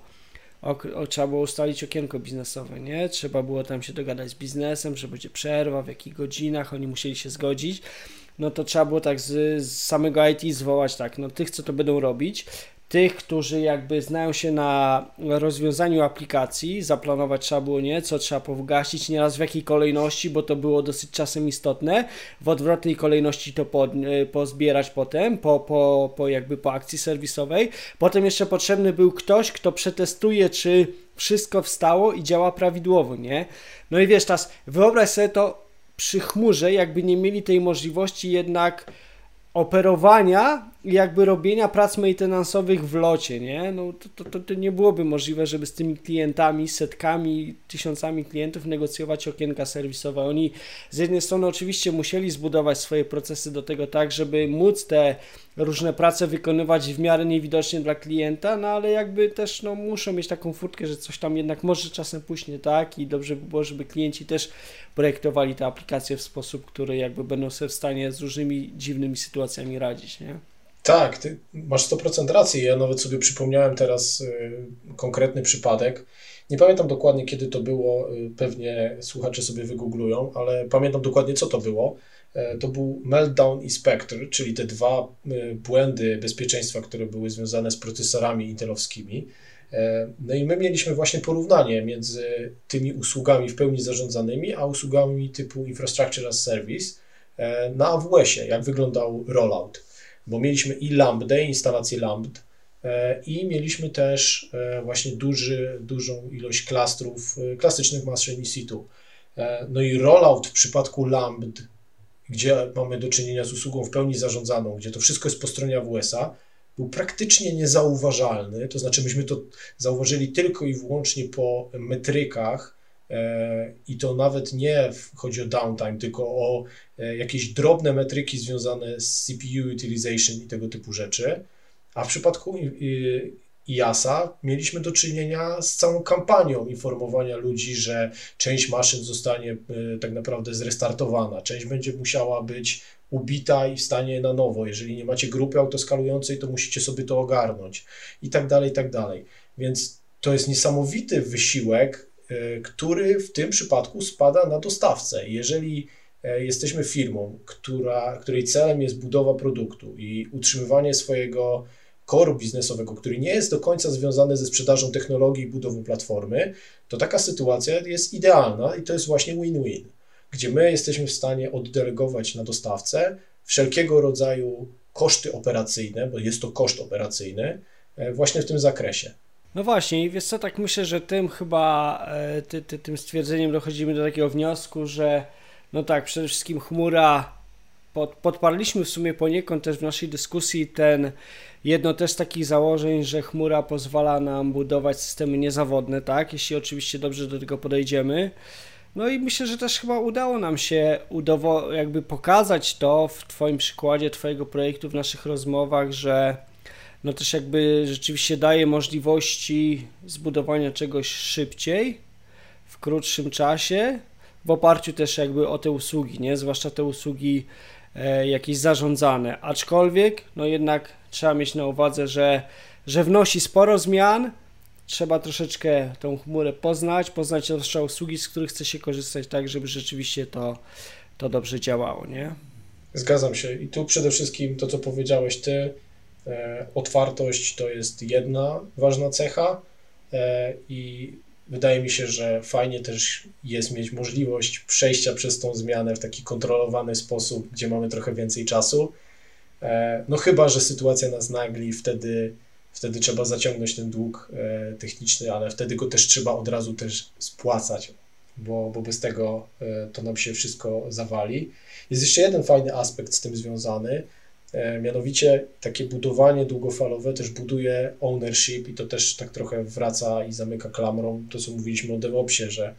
O, o, trzeba było ustalić okienko biznesowe, nie? Trzeba było tam się dogadać z biznesem, że będzie przerwa, w jakich godzinach, oni musieli się zgodzić. No to trzeba było tak z, z samego IT zwołać tak, no tych, co to będą robić, tych, którzy jakby znają się na rozwiązaniu aplikacji, zaplanować trzeba było nie, co trzeba powgasić, nieraz w jakiej kolejności, bo to było dosyć czasem istotne, w odwrotnej kolejności to po, e, pozbierać potem, po, po, po jakby po akcji serwisowej. Potem jeszcze potrzebny był ktoś, kto przetestuje, czy wszystko wstało i działa prawidłowo, nie? No i wiesz, teraz wyobraź sobie to przy chmurze, jakby nie mieli tej możliwości jednak operowania jakby robienia prac maintenance'owych w locie, nie? No to, to, to nie byłoby możliwe, żeby z tymi klientami, setkami, tysiącami klientów negocjować okienka serwisowe. Oni z jednej strony oczywiście musieli zbudować swoje procesy do tego tak, żeby móc te różne prace wykonywać w miarę niewidocznie dla klienta, no ale jakby też no, muszą mieć taką furtkę, że coś tam jednak może czasem pójść nie tak i dobrze by było, żeby klienci też projektowali te aplikacje w sposób, który jakby będą sobie w stanie z różnymi dziwnymi sytuacjami radzić, nie? Tak, ty masz 100% racji. Ja nawet sobie przypomniałem teraz y, konkretny przypadek. Nie pamiętam dokładnie, kiedy to było, y, pewnie słuchacze sobie wygooglują, ale pamiętam dokładnie, co to było. E, to był Meltdown i Spectre, czyli te dwa y, błędy bezpieczeństwa, które były związane z procesorami intelowskimi. E, no i my mieliśmy właśnie porównanie między tymi usługami w pełni zarządzanymi, a usługami typu Infrastructure as Service e, na AWS-ie, jak wyglądał rollout bo mieliśmy i lambdę, instalację lambd e, i mieliśmy też e, właśnie duży, dużą ilość klastrów e, klasycznych maszyn situ. No i rollout w przypadku lambd, gdzie mamy do czynienia z usługą w pełni zarządzaną, gdzie to wszystko jest po stronie AWS-a, był praktycznie niezauważalny, to znaczy myśmy to zauważyli tylko i wyłącznie po metrykach, i to nawet nie chodzi o downtime, tylko o e, jakieś drobne metryki związane z CPU utilization i tego typu rzeczy. A w przypadku IASA mieliśmy do czynienia z całą kampanią informowania ludzi, że część maszyn zostanie e, tak naprawdę zrestartowana, część będzie musiała być ubita i wstanie na nowo. Jeżeli nie macie grupy autoskalującej, to musicie sobie to ogarnąć i tak dalej, i tak dalej. Więc to jest niesamowity wysiłek E, który w tym przypadku spada na dostawcę. Jeżeli e, jesteśmy firmą, która, której celem jest budowa produktu i utrzymywanie swojego koru biznesowego, który nie jest do końca związany ze sprzedażą technologii i budową platformy, to taka sytuacja jest idealna i to jest właśnie win-win, gdzie my jesteśmy w stanie oddelegować na dostawcę wszelkiego rodzaju koszty operacyjne, bo jest to koszt operacyjny, e, właśnie w tym zakresie. No właśnie, wiesz co, tak myślę, że tym chyba, e, ty, ty, tym stwierdzeniem dochodzimy do takiego wniosku, że no tak, przede wszystkim chmura, pod, podparliśmy w sumie poniekąd też w naszej dyskusji ten, jedno też z takich założeń, że chmura pozwala nam budować systemy niezawodne, tak, jeśli oczywiście dobrze do tego podejdziemy. No i myślę, że też chyba udało nam się udowo- jakby pokazać to w Twoim przykładzie, Twojego projektu, w naszych rozmowach, że no też jakby rzeczywiście daje możliwości zbudowania czegoś szybciej, w krótszym czasie, w oparciu też jakby o te usługi, nie? Zwłaszcza te usługi e, jakieś zarządzane. Aczkolwiek, no jednak trzeba mieć na uwadze, że, że wnosi sporo zmian, trzeba troszeczkę tą chmurę poznać, poznać też usługi, z których chce się korzystać, tak żeby rzeczywiście to, to dobrze działało, nie? Zgadzam się. I tu przede wszystkim to, co powiedziałeś ty, otwartość to jest jedna ważna cecha e, i wydaje mi się, że fajnie też jest mieć możliwość przejścia przez tą zmianę w taki kontrolowany sposób, gdzie mamy trochę więcej czasu. E, no chyba, że sytuacja nas nagli, wtedy, wtedy trzeba zaciągnąć ten dług e, techniczny, ale wtedy go też trzeba od razu też spłacać, bo, bo bez tego e, to nam się wszystko zawali. Jest jeszcze jeden fajny aspekt z tym związany, mianowicie takie budowanie długofalowe też buduje ownership i to też tak trochę wraca i zamyka klamrą to, co mówiliśmy o DevOpsie, że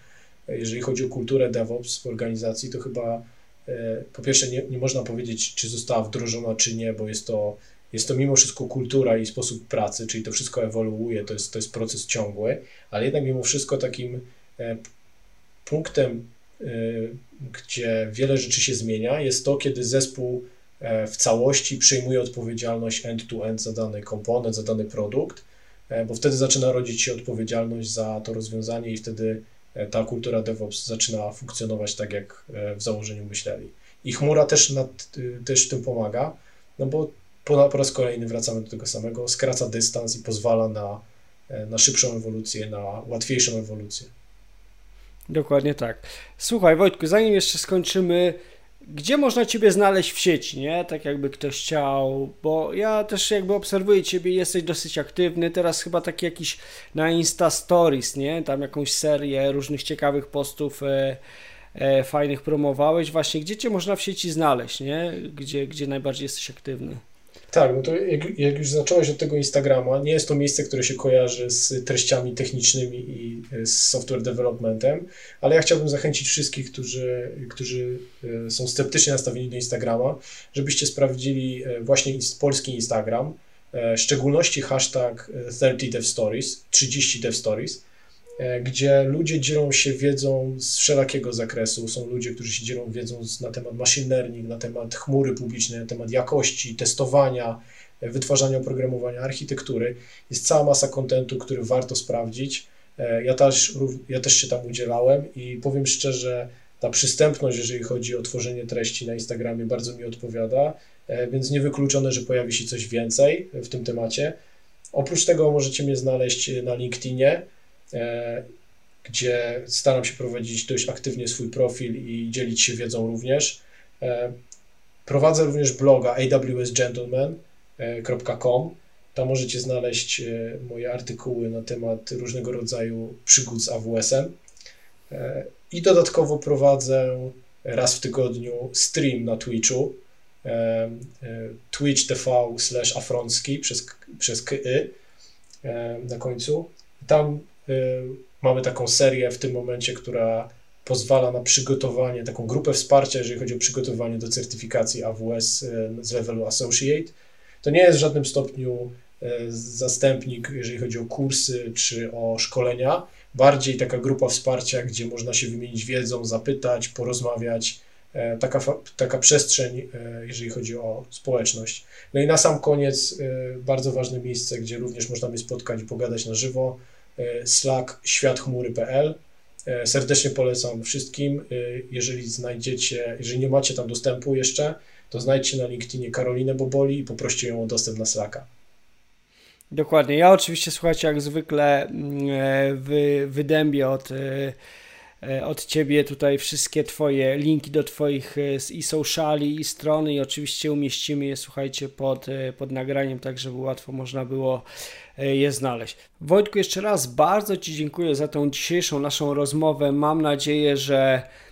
jeżeli chodzi o kulturę DevOps w organizacji, to chyba E, po pierwsze nie, nie można powiedzieć, czy została wdrożona, czy nie, bo jest to, jest to mimo wszystko kultura i sposób pracy, czyli to wszystko ewoluuje, to jest, to jest proces ciągły, ale jednak mimo wszystko takim e, punktem, e, gdzie wiele rzeczy się zmienia, jest to, kiedy zespół w całości przyjmuje odpowiedzialność end-to-end za dany komponent, za dany produkt, bo wtedy zaczyna rodzić się odpowiedzialność za to rozwiązanie i wtedy E, ta kultura DevOps zaczyna funkcjonować tak, jak e, w założeniu myśleli. I chmura też, nad, też w tym pomaga, no bo po, po raz kolejny wracamy do tego samego, skraca dystans i pozwala na, e, na szybszą ewolucję, na łatwiejszą ewolucję. Dokładnie tak. Słuchaj, Wojtku, zanim jeszcze skończymy, gdzie można Ciebie znaleźć w sieci, nie? Tak jakby ktoś chciał, bo ja też jakby obserwuję Ciebie, jesteś dosyć aktywny, teraz chyba taki jakiś na Insta Stories, nie? Tam jakąś serię różnych ciekawych postów e, e, fajnych promowałeś, właśnie gdzie Cię można w sieci znaleźć, nie? Gdzie, gdzie najbardziej jesteś aktywny? Tak, no to jak, jak, już zacząłeś od tego Instagrama, nie jest to miejsce, które się kojarzy z treściami technicznymi i e, z software developmentem, ale ja chciałbym zachęcić wszystkich, którzy, którzy e, są sceptycznie nastawieni do Instagrama, żebyście sprawdzili e, właśnie polski Instagram, w szczególności hashtag 30 devstories, 30 devstories, E, gdzie ludzie dzielą się wiedzą z wszelakiego zakresu. Są ludzie, którzy się dzielą wiedzą na temat learning, na temat chmury publicznej, na temat jakości, testowania, e, wytwarzania oprogramowania, architektury. Jest cała masa kontentu, który warto sprawdzić. E, ja też, ja też się tam udzielałem i powiem szczerze, ta przystępność, jeżeli chodzi o tworzenie treści na Instagramie, bardzo mi odpowiada, więc niewykluczone, że pojawi się coś więcej w tym temacie. Oprócz tego możecie mnie znaleźć na LinkedInie. E, gdzie staram się prowadzić dość aktywnie swój profil i dzielić się wiedzą również. E, prowadzę również bloga awsgentleman.com. Tam możecie znaleźć e, moje artykuły na temat różnego rodzaju przygód z AWS-em. I dodatkowo prowadzę raz w tygodniu stream na Twitchu twitch TV slash afronski przez, przez KY na końcu. Tam mamy taką serię w tym momencie, która pozwala na przygotowanie, taką grupę wsparcia, jeżeli chodzi o przygotowanie do certyfikacji AWS y, z levelu Associate. To nie jest w żadnym stopniu y, zastępnik, jeżeli chodzi o kursy czy o szkolenia. Bardziej taka grupa wsparcia, gdzie można się wymienić wiedzą, zapytać, porozmawiać. Taka, taka przestrzeń, jeżeli chodzi o społeczność. No i na sam koniec bardzo ważne miejsce, gdzie również można mnie spotkać i pogadać na żywo Slack światchmury.pl. E, serdecznie polecam wszystkim. E, jeżeli znajdziecie, jeżeli nie macie tam dostępu jeszcze, to znajdźcie na LinkedInie Karolinę Boboli i poproście ją o dostęp na Slacka. Dokładnie. Ja oczywiście, słuchajcie, jak zwykle mm, wy, wydębię od, od Ciebie tutaj wszystkie Twoje linki do Twoich i sociali, i strony i oczywiście umieścimy je, słuchajcie, pod, pod nagraniem, tak żeby łatwo można było E, je znaleźć. Wojtku, jeszcze raz bardzo Ci dziękuję za tą dzisiejszą naszą rozmowę. Mam nadzieję, że e,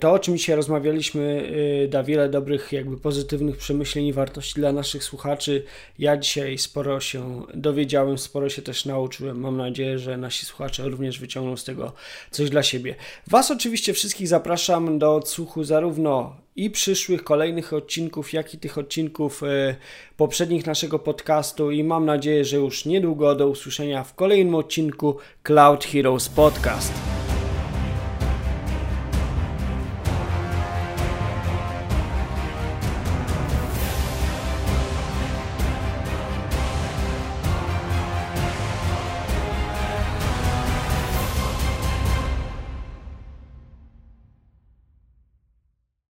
to, o czym dzisiaj rozmawialiśmy, e, da wiele dobrych, jakby pozytywnych przemyśleń i wartości dla naszych słuchaczy. Ja dzisiaj sporo się dowiedziałem, sporo się też nauczyłem. Mam nadzieję, że nasi słuchacze również wyciągną z tego coś dla siebie. Was oczywiście wszystkich zapraszam do odsłuchu zarówno i przyszłych kolejnych odcinków, jak i tych odcinków e, poprzednich naszego podcastu i mam nadzieję, że już niedługo do usłyszenia w kolejnym odcinku Cloud Heroes Podcast.